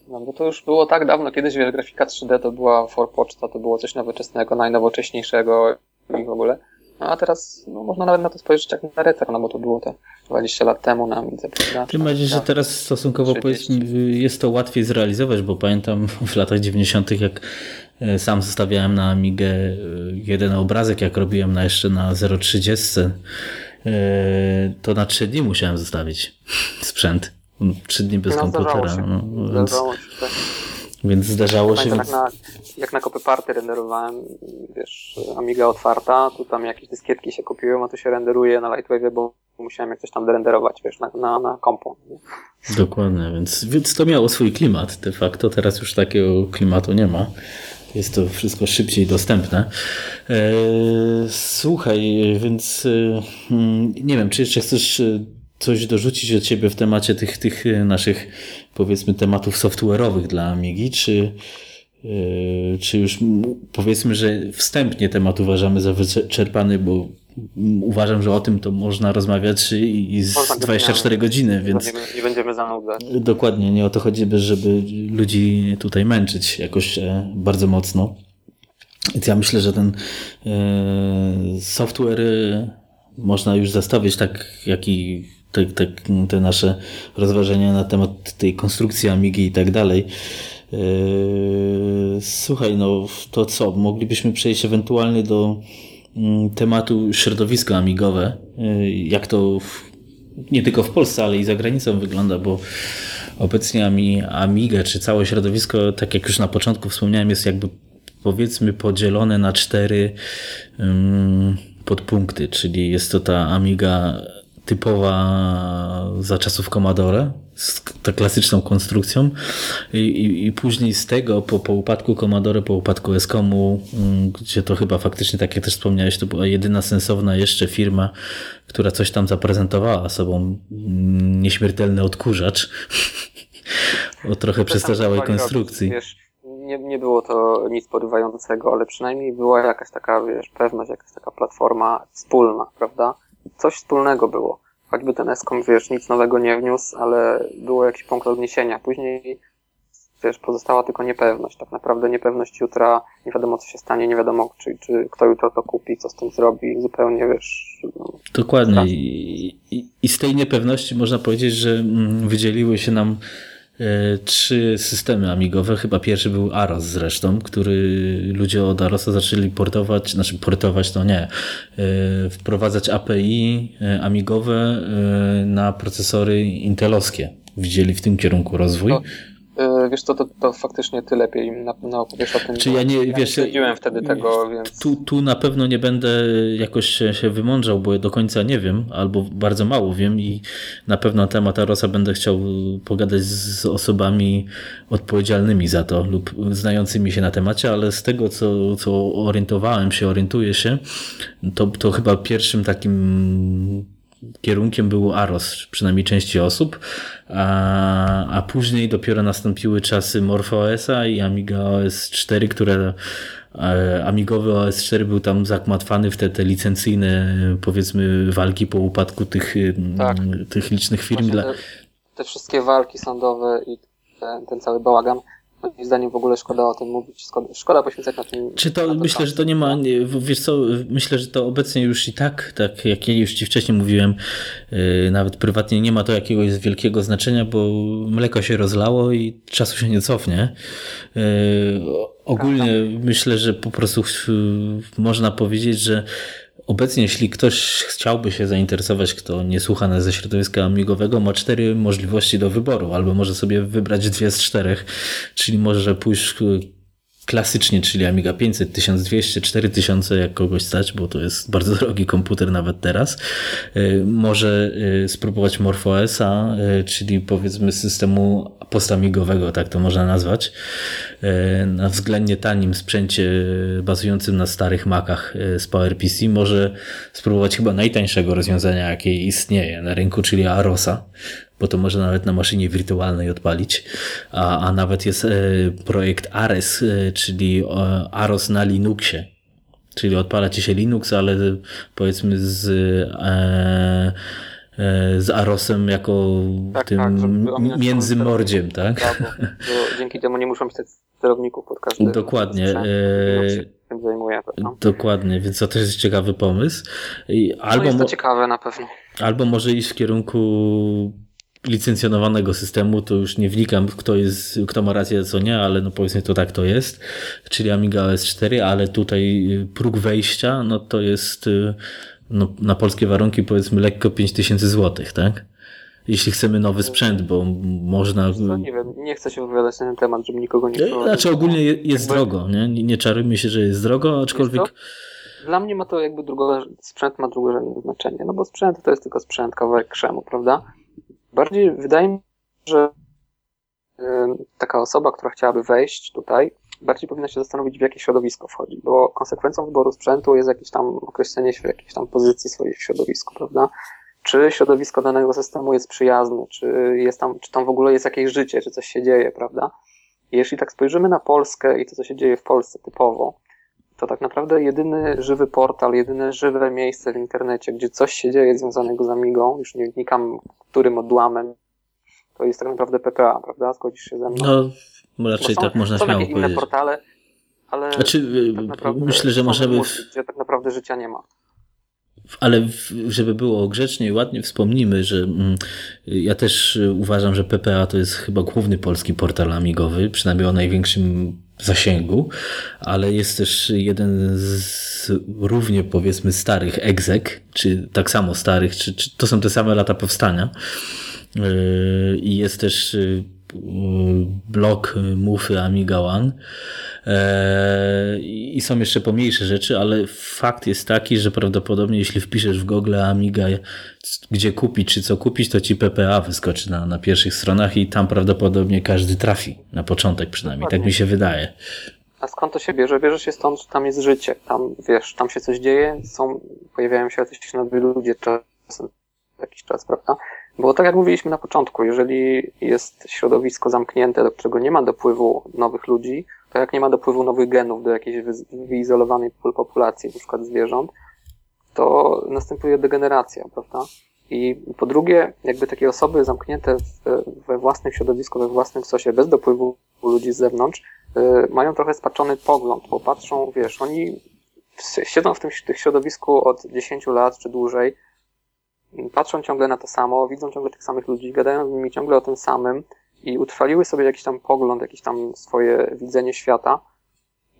no, bo to już było tak dawno, kiedyś wiesz, grafika 3D to była forpoczta, to było coś nowoczesnego, najnowocześniejszego i w ogóle. No a teraz no, można nawet na to spojrzeć jak na retro, no bo to było te 20 lat temu na Amidze. Tym bardziej, że teraz stosunkowo powiedzmy jest to łatwiej zrealizować, bo pamiętam w latach 90. jak e, sam zostawiałem na Amigę e, jeden obrazek, jak robiłem na jeszcze na 0.30, e, to na 3 dni musiałem zostawić sprzęt. 3 dni bez no, komputera. No, więc, się, tak. więc zdarzało się. Więc... Na, jak na kopy party renderowałem, wiesz, Amiga otwarta, tu tam jakieś dyskietki się kupiłem, a to się renderuje na Lightwave, bo musiałem jak coś tam renderować, wiesz, na, na, na kompo. Dokładnie, więc, więc to miało swój klimat de facto, teraz już takiego klimatu nie ma. Jest to wszystko szybciej dostępne. E, słuchaj, więc e, hmm, nie wiem, czy jeszcze chcesz e, coś dorzucić od ciebie w temacie tych, tych naszych, powiedzmy, tematów software'owych dla Amigi, czy, czy już powiedzmy, że wstępnie temat uważamy za wyczerpany, bo uważam, że o tym to można rozmawiać i z można 24 godziny, więc... Nie będziemy zanudzać. Dokładnie, nie o to chodzi, żeby ludzi tutaj męczyć jakoś e, bardzo mocno. Więc ja myślę, że ten e, software e, można już zastawić tak, jak i te, te, te nasze rozważania na temat tej konstrukcji Amigi i tak dalej. Słuchaj, no to co? Moglibyśmy przejść ewentualnie do Mm, tematu środowisko amigowe, y, jak to w, nie tylko w Polsce, ale i za granicą wygląda, bo obecnie Amiga, czy całe środowisko, tak jak już na początku wspomniałem, jest jakby powiedzmy podzielone na cztery um, podpunkty, czyli jest to ta Amiga typowa za czasów Commodore, z tą klasyczną konstrukcją I, i, i, później z tego po, po upadku Commodore, po upadku Escomu, mm, gdzie to chyba faktycznie, tak jak też wspomniałeś, to była jedyna sensowna jeszcze firma, która coś tam zaprezentowała sobą mm, nieśmiertelny odkurzacz o trochę przestarzałej konstrukcji. Wiesz, nie, nie było to nic porywającego, ale przynajmniej była jakaś taka, wiesz, pewność, jakaś taka platforma wspólna, prawda? Coś wspólnego było choćby ten Eskom, wiesz, nic nowego nie wniósł, ale było jakiś punkt odniesienia. Później, wiesz, pozostała tylko niepewność. Tak naprawdę niepewność jutra, nie wiadomo co się stanie, nie wiadomo czy, czy kto jutro to kupi, co z tym zrobi, zupełnie, wiesz... No, Dokładnie. I, i, I z tej niepewności można powiedzieć, że mm, wydzieliły się nam trzy systemy amigowe. Chyba pierwszy był Aros zresztą, który ludzie od Arosa zaczęli portować, znaczy portować to nie, e, wprowadzać API e, amigowe na procesory intelowskie. Widzieli w tym kierunku rozwój. E, wiesz co, to, to faktycznie ty lepiej na, na opowiesz o tym. Czy ja nie, ja wiesz, nie wtedy tego, więc... Tu, tu na pewno nie będę jakoś się, się wymądrzał, bo do końca nie wiem, albo bardzo mało wiem i na pewno na temat Arosa będę chciał pogadać z osobami odpowiedzialnymi za to lub znającymi się na temacie, ale z tego, co, co orientowałem się, orientuję się, to, to chyba pierwszym takim kierunkiem był Aros, przynajmniej części osób, a, a później dopiero nastąpiły czasy MorphOS-a i Amiga OS 4, które e, Amigowy OS 4 był tam zakmatwany w te, te licencyjne, powiedzmy, walki po upadku tych, tak. tych licznych firm. Te, te, wszystkie walki sądowe i ten, ten cały bałagan Moim zdaniem w ogóle szkoda o tym mówić, szkoda, poświęcać na tym. Czy to, to myślę, czas. że to nie ma, wiesz co, myślę, że to obecnie już i tak, tak jak ja już Ci wcześniej mówiłem, yy, nawet prywatnie nie ma to jakiegoś wielkiego znaczenia, bo mleko się rozlało i czasu się nie cofnie. Yy, ogólnie Prawda. myślę, że po prostu można powiedzieć, że Obecnie, jeśli ktoś chciałby się zainteresować, kto nie słucha ze środowiska amigowego, ma cztery możliwości do wyboru, albo może sobie wybrać dwie z czterech, czyli może pójść klasycznie, czyli Amiga 500, 1200, 4000, jak kogoś stać, bo to jest bardzo drogi komputer nawet teraz. Y, może y, spróbować MorphOS-a, y, czyli powiedzmy systemu postamigowego, tak to można nazwać, na względnie tanim sprzęcie bazującym na starych Macach z PowerPC. Może spróbować chyba najtańszego rozwiązania, jakie istnieje na rynku, czyli Arosa bo to można nawet na maszynie wirtualnej odpalić, a, a nawet jest e, projekt Ares, e, czyli e, Aros na Linuxie, czyli odpala ci się Linux, ale powiedzmy z z Arosem jako tak, tym tak, międzymordziem, tak? tak dzięki temu nie muszą pisać sterowników pod każdym Dokładnie. Zajmuje, Dokładnie, więc to też jest ciekawy pomysł. Albo no jest to ciekawe na pewno. Albo może iść w kierunku licencjonowanego systemu, to już nie wnikam, kto jest, kto ma rację, co nie, ale no powiedzmy to tak to jest, czyli Amiga OS 4, ale tutaj próg wejścia, no to jest no, na polskie warunki powiedzmy lekko 5000 zł, tak? Jeśli chcemy nowy sprzęt, bo można... No, nie wiem, nie chcę się wypowiadać na ten temat, żeby nikogo nie... Znaczy ogólnie jest jakby... drogo, nie? Nie czarujmy się, że jest drogo, aczkolwiek... Jest Dla mnie ma to jakby drugo... sprzęt ma drugorzędne znaczenie, no bo sprzęt to jest tylko sprzęt, kawałek krzemu, prawda? Bardziej wydaje mi się, że taka osoba, która chciałaby wejść tutaj, bardziej powinna się zastanowić, w jakie środowisko wchodzi, bo konsekwencją wyboru sprzętu jest jakieś tam określenie jakiejś tam pozycji swojej w środowisku, prawda? Czy środowisko danego systemu jest przyjazne, czy jest tam, czy tam w ogóle jest jakieś życie, czy coś się dzieje, prawda? Jeśli tak spojrzymy na Polskę i to, co się dzieje w Polsce typowo, to tak naprawdę jedyny żywy portal, jedyne żywe miejsce w internecie, gdzie coś się dzieje związanego z Amigą, już nie wnikam którym odłamem, to jest tak naprawdę PPA, prawda? Zgodzisz się ze mną? No, raczej są, tak można są śmiało jakieś inne portale, ale znaczy, tak myślę, że możemy... W... Gdzie tak naprawdę życia nie ma. Ale żeby było grzecznie i ładnie, wspomnimy, że mm, ja też uważam, że PPA to jest chyba główny polski portal amigowy, przynajmniej o największym zasięgu, ale jest też jeden z równie powiedzmy starych egzek, czy tak samo starych, czy, czy to są te same lata powstania. Yy, I jest też blog Mufy Amiga One. I są jeszcze pomniejsze rzeczy, ale fakt jest taki, że prawdopodobnie jeśli wpiszesz w Google Amiga, gdzie kupić czy co kupić, to ci PPA wyskoczy na, na pierwszych stronach i tam prawdopodobnie każdy trafi. Na początek przynajmniej, Dokładnie. tak mi się wydaje. A skąd to się bierze? Bierze się stąd, że tam jest życie. Tam, wiesz, tam się coś dzieje, są, pojawiają się jacyś nowi ludzie czasem, jakiś czas, prawda? Bo tak jak mówiliśmy na początku, jeżeli jest środowisko zamknięte, do którego nie ma dopływu nowych ludzi, to jak nie ma dopływu nowych genów do jakiejś wyizolowanej populacji, na przykład zwierząt, to następuje degeneracja, prawda? I po drugie, jakby takie osoby zamknięte we własnym środowisku, we własnym sosie, bez dopływu ludzi z zewnątrz, y, mają trochę spaczony pogląd, bo patrzą, wiesz, oni siedzą w tym, w tym środowisku od 10 lat czy dłużej, patrzą ciągle na to samo, widzą ciągle tych samych ludzi, gadają z nimi ciągle o tym samym i utrwaliły sobie jakiś tam pogląd, jakieś tam swoje widzenie świata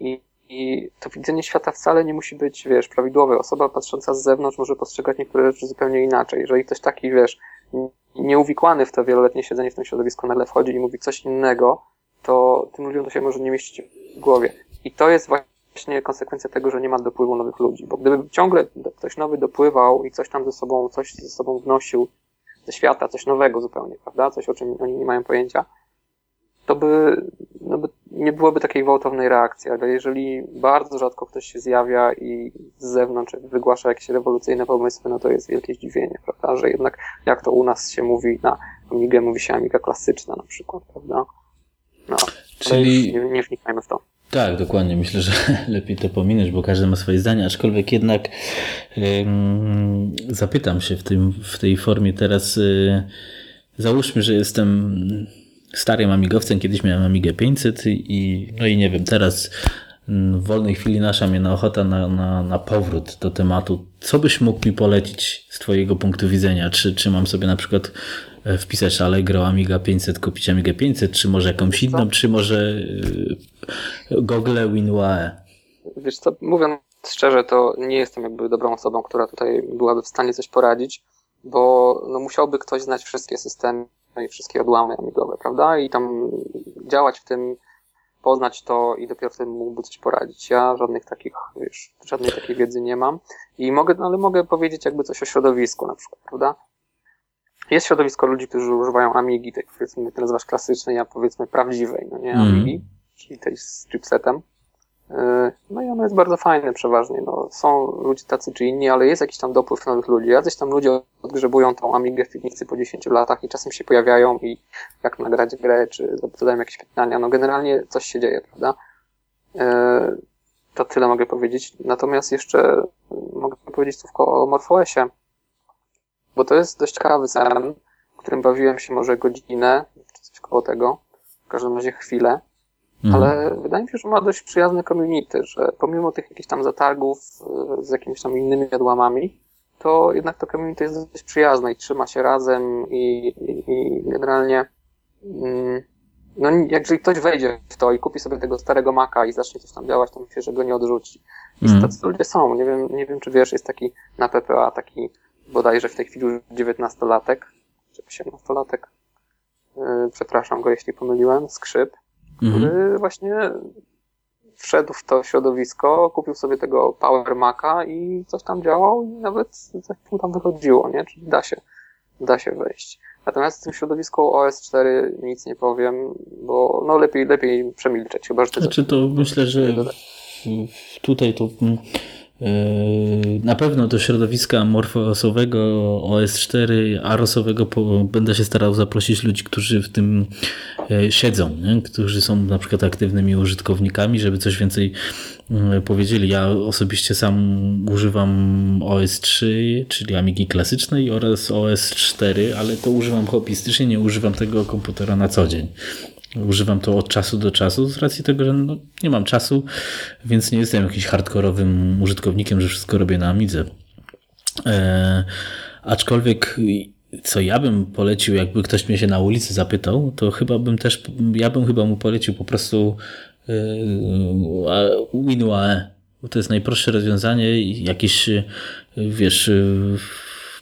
i, i to widzenie świata wcale nie musi być, wiesz, prawidłowe. Osoba patrząca z zewnątrz może postrzegać niektóre rzeczy zupełnie inaczej. Jeżeli ktoś taki, wiesz, nieuwikłany w to wieloletnie siedzenie w tym środowisku nagle wchodzi i mówi coś innego, to tym ludziom to się może nie mieścić w głowie. I to jest właśnie konsekwencja tego, że nie ma dopływu nowych ludzi. Bo gdyby ciągle ktoś nowy dopływał i coś tam ze sobą, coś ze sobą wnosił ze świata, coś nowego zupełnie, prawda? Coś, o czym oni nie mają pojęcia, to by, no by nie byłoby takiej gwałtownej reakcji, ale jeżeli bardzo rzadko ktoś się zjawia i z zewnątrz wygłasza jakieś rewolucyjne pomysły, no to jest wielkie zdziwienie, prawda, że jednak jak to u nas się mówi na Amigę, mówi się Amiga klasyczna na przykład, prawda? No, Czyli nie, nie wnikajmy w to. Tak, dokładnie. Myślę, że lepiej to pominąć, bo każdy ma swoje zdanie, aczkolwiek jednak zapytam się w, tym, w tej formie teraz. Yy, załóżmy, że jestem starym amigowcem, kiedyś miałem Amigę 500 i no i nie wiem, teraz w wolnej chwili nasza mnie na ochota na, na, na powrót do tematu. Co byś mógł mi polecić z Twojego punktu widzenia? Czy, czy mam sobie na przykład e, wpisać Allegro Amiga 500, kupić Amigę 500, czy może jakąś inną, czy może Google WinUAE? Wiesz co, mówiąc szczerze, to nie jestem jakby dobrą osobą, która tutaj byłaby w stanie coś poradzić, bo no, musiałby ktoś znać wszystkie systemy i wszystkie odłamy amigowe, prawda? I tam działać w tym, poznać to i dopiero wtedy mógłby coś poradzić. Ja żadnych takich, wiesz, żadnej takiej wiedzy nie mam. I mogę, no, ale mogę powiedzieć jakby coś o środowisku na przykład, prawda? Jest środowisko ludzi, którzy używają Amigi, tej powiedzmy, ty nazywasz klasycznej, a powiedzmy prawdziwej, no nie, mm. Czyli tej z chipsetem. E, no i ono jest bardzo fajne przeważnie. No, są ludzie tacy czy inni, ale jest jakiś tam dopływ nowych ludzi. Jacyś tam ludzie odgrzebują tą Amigę w piwnicy po 10 latach i czasem się pojawiają i jak nagrać grę, czy zadają jakieś pytania. No generalnie coś się dzieje, prawda? E, to tyle mogę powiedzieć. Natomiast jeszcze mogę powiedzieć słówko o MorphOSie, bo to jest dość ciekawy sen, którym bawiłem się może godzinę, czy coś koło tego, w każdym razie chwilę. Mhm. Ale wydaje mi się, że ma dość przyjazne community, że pomimo tych jakichś tam zatargów e, z jakimiś tam innymi odłamami, to jednak to community jest dość przyjazne i trzyma się razem i, i, i generalnie mm, no jeżeli ktoś wejdzie w to i kupi sobie tego starego Maca i zacznie coś tam działać, to myślę, że go nie odrzuci. I mm. tacy ludzie są. Nie wiem, nie wiem, czy wiesz, jest taki na PPA taki bodajże w tej chwili już 19-latek, czy 18-latek, yy, przepraszam go, jeśli pomyliłem, skrzyp, który mhm. właśnie wszedł w to środowisko, kupił sobie tego Power Maca i coś tam działał i nawet coś mu tam wychodziło, nie? Czyli da się, da się wejść. Natomiast w tym środowisku OS4 nic nie powiem, bo no lepiej, lepiej przemilczeć, chyba że to Znaczy to myślę, że tutaj to Yy, na pewno do środowiska morfosowego OS4, AROSowego będę się starał zaprosić ludzi, którzy w tym e, siedzą, nie? którzy są na przykład aktywnymi użytkownikami, żeby coś więcej e, powiedzieli. Ja osobiście sam używam OS3, czyli Amigi klasycznej oraz OS4, ale to używam hobbystycznie, nie używam tego komputera na co dzień. Używam to od czasu do czasu z racji tego, że no, nie mam czasu, więc nie jestem jakimś hardkorowym użytkownikiem, że wszystko robię na Amidze. E, aczkolwiek co ja bym polecił, jakby ktoś mnie się na ulicy zapytał, to chyba bym też, ja bym chyba mu polecił po prostu e, WinUAE, to jest najprostsze rozwiązanie, jakieś, wiesz,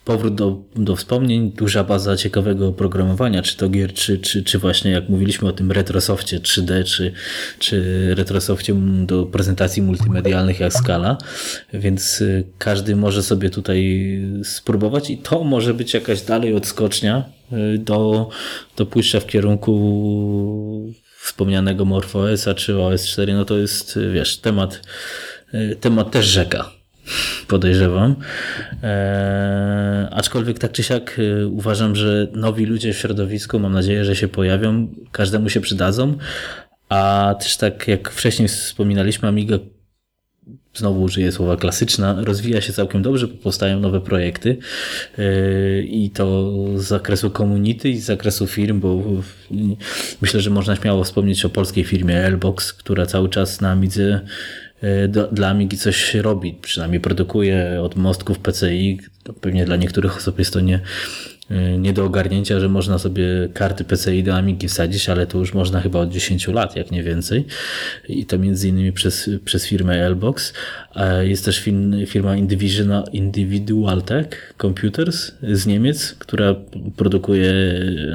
powrót do, do wspomnień, duża baza ciekawego oprogramowania, czy to gier, czy, czy, czy właśnie jak mówiliśmy o tym Retrosoftie 3D, czy, czy Retrosoftie do prezentacji multimedialnych jak Skala, więc y, każdy może sobie tutaj spróbować i to może być jakaś dalej odskocznia y, do, do pójścia w kierunku wspomnianego MorphOS-a czy OS4, no to jest, wiesz, temat, y, temat też rzeka podejrzewam. Eee, aczkolwiek tak czy siak e, uważam, że nowi ludzie w środowisku, mam nadzieję, że się pojawią, każdemu się przydadzą, a też tak jak wcześniej wspominaliśmy, Amiga znowu użyję słowa klasyczna, rozwija się całkiem dobrze, powstają nowe projekty e, i to z zakresu community i z zakresu firm, bo myślę, że można śmiało wspomnieć o polskiej firmie Airbox, która cały czas na Amidze E, do, dla Amigi coś robi, przynajmniej produkuje od mostków PCI. Pewnie dla niektórych osób jest to nie, y, nie do ogarnięcia, że można sobie karty PCI do Amigi wsadzić, ale to już można chyba od 10 lat, jak nie więcej. I to między innymi przez, przez firmę Lbox. Jest też firma Individual Tech Computers z Niemiec, która produkuje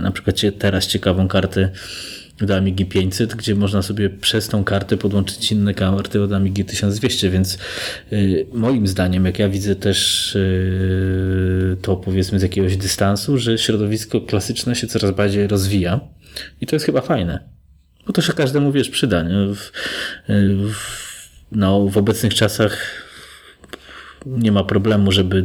na przykład teraz ciekawą kartę do Amigi 500, gdzie można sobie przez tą kartę podłączyć inne karty od Amigi 1200, więc y, moim zdaniem, jak ja widzę też y, to powiedzmy z jakiegoś dystansu, że środowisko klasyczne się coraz bardziej rozwija i to jest chyba fajne. Bo to się każdemu, wiesz, przyda. W, w, no, w obecnych czasach nie ma problemu, żeby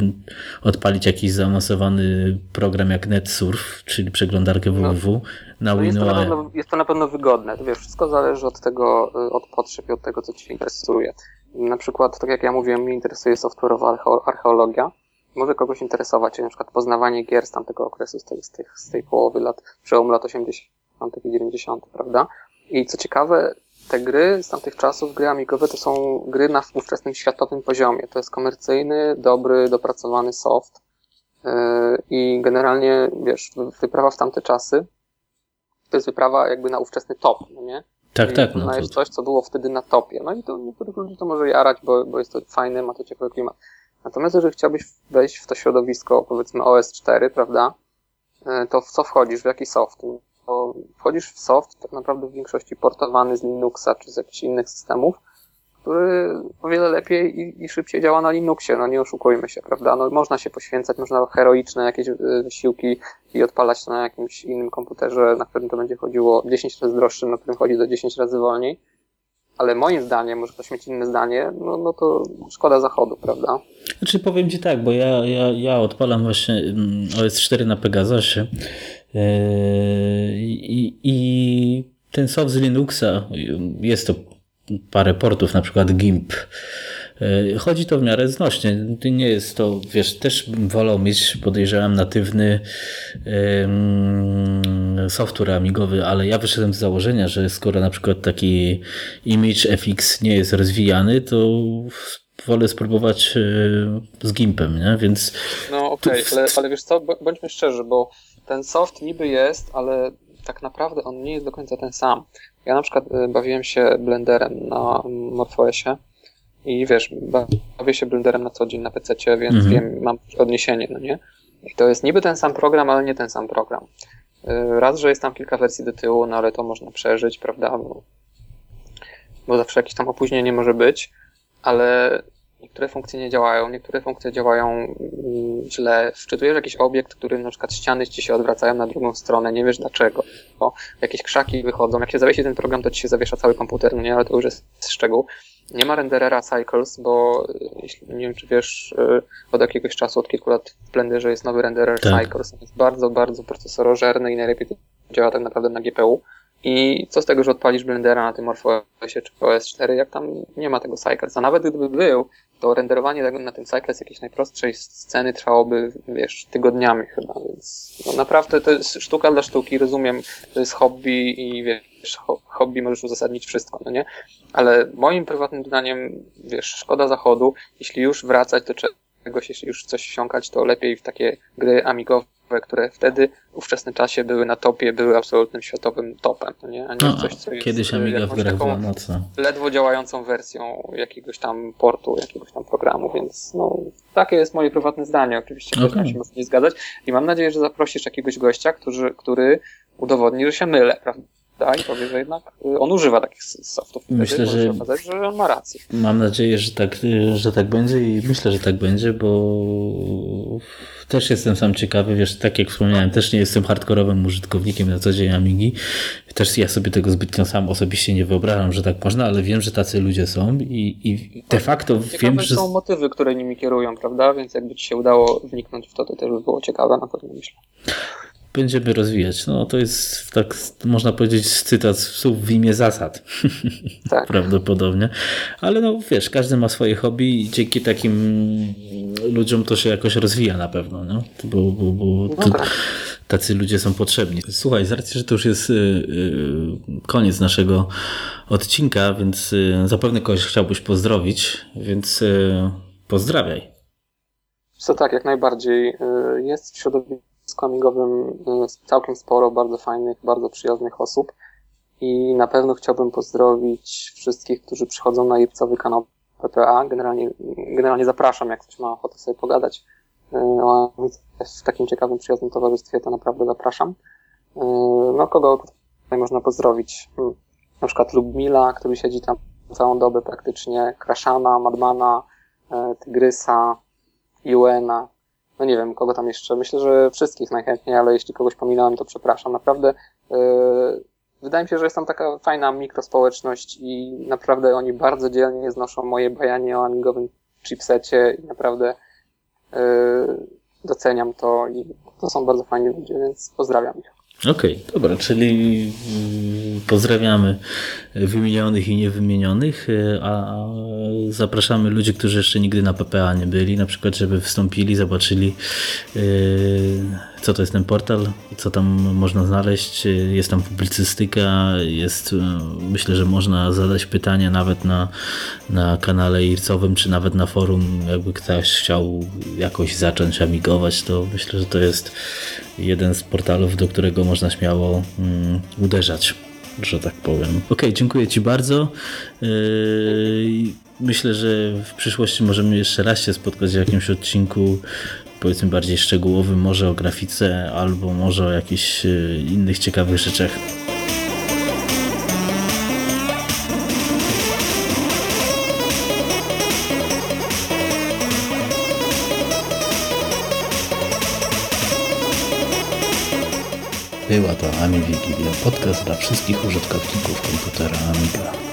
odpalić jakiś zaawansowany program jak NetSurf, czyli przeglądarkę www no, na no jest, to na pewno, jest to na pewno wygodne. To wiesz, wszystko zależy od tego, y, od potrzeb i od tego, co Cię interesuje. Na przykład, tak jak ja mówiłem, mnie interesuje software'owa archeologia. Może kogoś interesować, na przykład poznawanie gier z tamtego okresu, z tej, z tej, z tej połowy lat, przełomu lat 80. i 90., prawda? I co ciekawe, te gry z tamtych czasów, gry amigowe, to są gry na ówczesnym światowym poziomie. To jest komercyjny, dobry, dopracowany soft. Yy, I generalnie, wiesz, wyprawa w tamte czasy to jest wyprawa jakby na ówczesny top, no nie? Tak, I tak. No to... coś, co było wtedy na topie. No i to niektórych ludzi to może jarać, bo, bo jest to fajne, ma to ciekawy klimat. Natomiast jeżeli chciałbyś wejść w to środowisko, powiedzmy OS4, prawda, yy, to w co wchodzisz, w jaki soft? Bo wchodzisz w soft tak naprawdę w większości portowany z Linuxa czy z jakichś innych systemów, który o wiele lepiej i, i, szybciej działa na Linuxie, no nie oszukujmy się, prawda? No można się poświęcać, można heroiczne jakieś e, wysiłki i odpalać na jakimś innym komputerze, na którym to będzie chodziło 10 razy droższym, na którym chodzi do 10 razy wolniej, ale moim zdaniem, może ktoś mieć inne zdanie, no, no to szkoda zachodu, prawda? Znaczy powiem Ci tak, bo ja, ja, ja odpalam właśnie mm, OS4 na Pegasusie I, I, ten soft z Linuxa, jest to parę portów, na przykład GIMP. Yy, chodzi to w miarę znośnie. Nie jest to, wiesz, też bym wolał mieć, podejrzewam, natywny software amigowy, ale ja wyszedłem z założenia, że skoro na przykład taki image FX nie jest rozwijany, to wolę spróbować yy, z GIMPem, nie? Więc... No okej, okay, ale, ale wiesz co, bądźmy szczerzy, bo ten soft niby jest, ale tak naprawdę on nie jest do końca ten sam. Ja na przykład y, bawiłem się blenderem na MorphOSie i wiesz, bawię się blenderem na co dzień na PC, więc mhm. wiem, mam odniesienie, no nie? I to jest niby ten sam program, ale nie ten sam program. Y, raz, że jest tam kilka wersji do tyłu, no ale to można przeżyć, prawda? Bo, bo zawsze jakieś tam opóźnienie może być, ale niektóre funkcje nie działają, niektóre funkcje działają mm, źle. Wczytujesz jakiś obiekt, który na przykład ściany ci się odwracają na drugą stronę, nie wiesz dlaczego. Bo jakieś krzaki wychodzą. Jak się zawiesi ten program, to ci się zawiesza cały komputer, no nie, ale to już jest szczegół. Nie ma renderera cycles, bo y, nie wiem czy wiesz, y, od jakiegoś czasu, od kilku lat w Blenderze jest nowy renderer tak. cycles. Jest bardzo, bardzo procesorożerny i najlepiej działa tak naprawdę na GPU. I co z tego, że odpalisz Blendera na tym MorphOSie czy OS4, jak tam nie ma tego Cycles. A nawet gdyby był, to renderowanie na tym Cycles jakiejś najprostszej sceny trwałoby, wiesz, tygodniami chyba, więc no naprawdę to jest sztuka dla sztuki, rozumiem, to jest hobby i wiesz, hobby możesz uzasadnić wszystko, no nie? Ale moim prywatnym zdaniem, wiesz, szkoda zachodu, jeśli już wracać do czegoś, jeśli już coś wsiąkać, to lepiej w takie gry amigowe, które wtedy w ówczesnym czasie były na topie, były absolutnym światowym topem, no nie? a nie no, coś, co jest kiedyś Amiga w grach była mocno. ledwo działającą wersją jakiegoś tam portu, jakiegoś tam programu, więc no, takie jest moje prywatne zdanie. Oczywiście okay. się nie zgadzać i mam nadzieję, że zaprosisz jakiegoś gościa, który, który udowodni, że się mylę, prawda? Da i powie, że jednak y, on używa takich softów. Myślę, że okazać, że on ma rację. Mam nadzieję, że tak, że tak będzie i myślę, że tak będzie, bo też jestem sam ciekawy, wiesz, tak jak wspomniałem, też nie jestem hardkorowym użytkownikiem na co dzień Amigi. Też ja sobie tego zbytnio sam osobiście nie wyobrażam, że tak można, ale wiem, że tacy ludzie są i, i de facto ciekawe wiem, że... są motywy, które nimi kierują, prawda? Więc jakby ci się udało wniknąć w to, to też by było ciekawe, na pewno myślę będziemy rozwijać. No to jest tak, można powiedzieć, cytat słów w imię zasad. Tak. Prawdopodobnie. Ale no wiesz, każdy ma swoje hobby i dzięki takim ludziom to się jakoś rozwija na pewno, no? Bo, bo, bo no tak. tacy ludzie są potrzebni. Słuchaj, z racji, że to już jest y, y, koniec naszego odcinka, więc y, zapewne kogoś chciałbyś pozdrowić, więc pozdrawiaj. Co tak, jak najbardziej. Jest w środowisku środowisku amigowym całkiem sporo bardzo fajnych, bardzo przyjaznych osób i na pewno chciałbym pozdrowić wszystkich, którzy przychodzą na lipcowy kanał PPA. Generalnie, generalnie zapraszam, jak ktoś ma ochotę sobie pogadać w takim ciekawym, przyjaznym towarzystwie, to naprawdę zapraszam. No, kogo tutaj można pozdrowić? Hmm, na przykład Lubmila, który siedzi tam całą dobę praktycznie, Kraszana, Madmana, Tygrysa, Juena, no nie wiem, kogo tam jeszcze. Myślę, że wszystkich najchętniej, ale jeśli kogoś pominąłem, to przepraszam. Naprawdę yy, wydaje mi się, że jest tam taka fajna mikrospołeczność i naprawdę oni bardzo dzielnie znoszą moje bajanie o amigowym chipsecie i naprawdę yy, doceniam to i to są bardzo fajni ludzie, więc pozdrawiam ich. Okej, okay, dobra, czyli mm, pozdrawiamy wymienionych i niewymienionych, e, a zapraszamy ludzi, którzy jeszcze nigdy na PPA nie byli, na przykład, żeby wstąpili, zobaczyli e, co to jest ten portal, co tam można znaleźć. Jest tam publicystyka, jest, myślę, że można zadać pytania nawet na, na kanale ircowym, czy nawet na forum, jakby ktoś chciał jakoś zacząć amigować, to myślę, że to jest jeden z portalów, do którego można śmiało um, uderzać, że tak powiem. Ok, dziękuję Ci bardzo. Yy, myślę, że w przyszłości możemy jeszcze raz się spotkać w jakimś odcinku powiedzmy bardziej szczegółowym, może o grafice, albo może o jakichś e, innych ciekawych rzeczach. Była to Ami Wigilia, podcast dla wszystkich użytkowników komputera Amiga.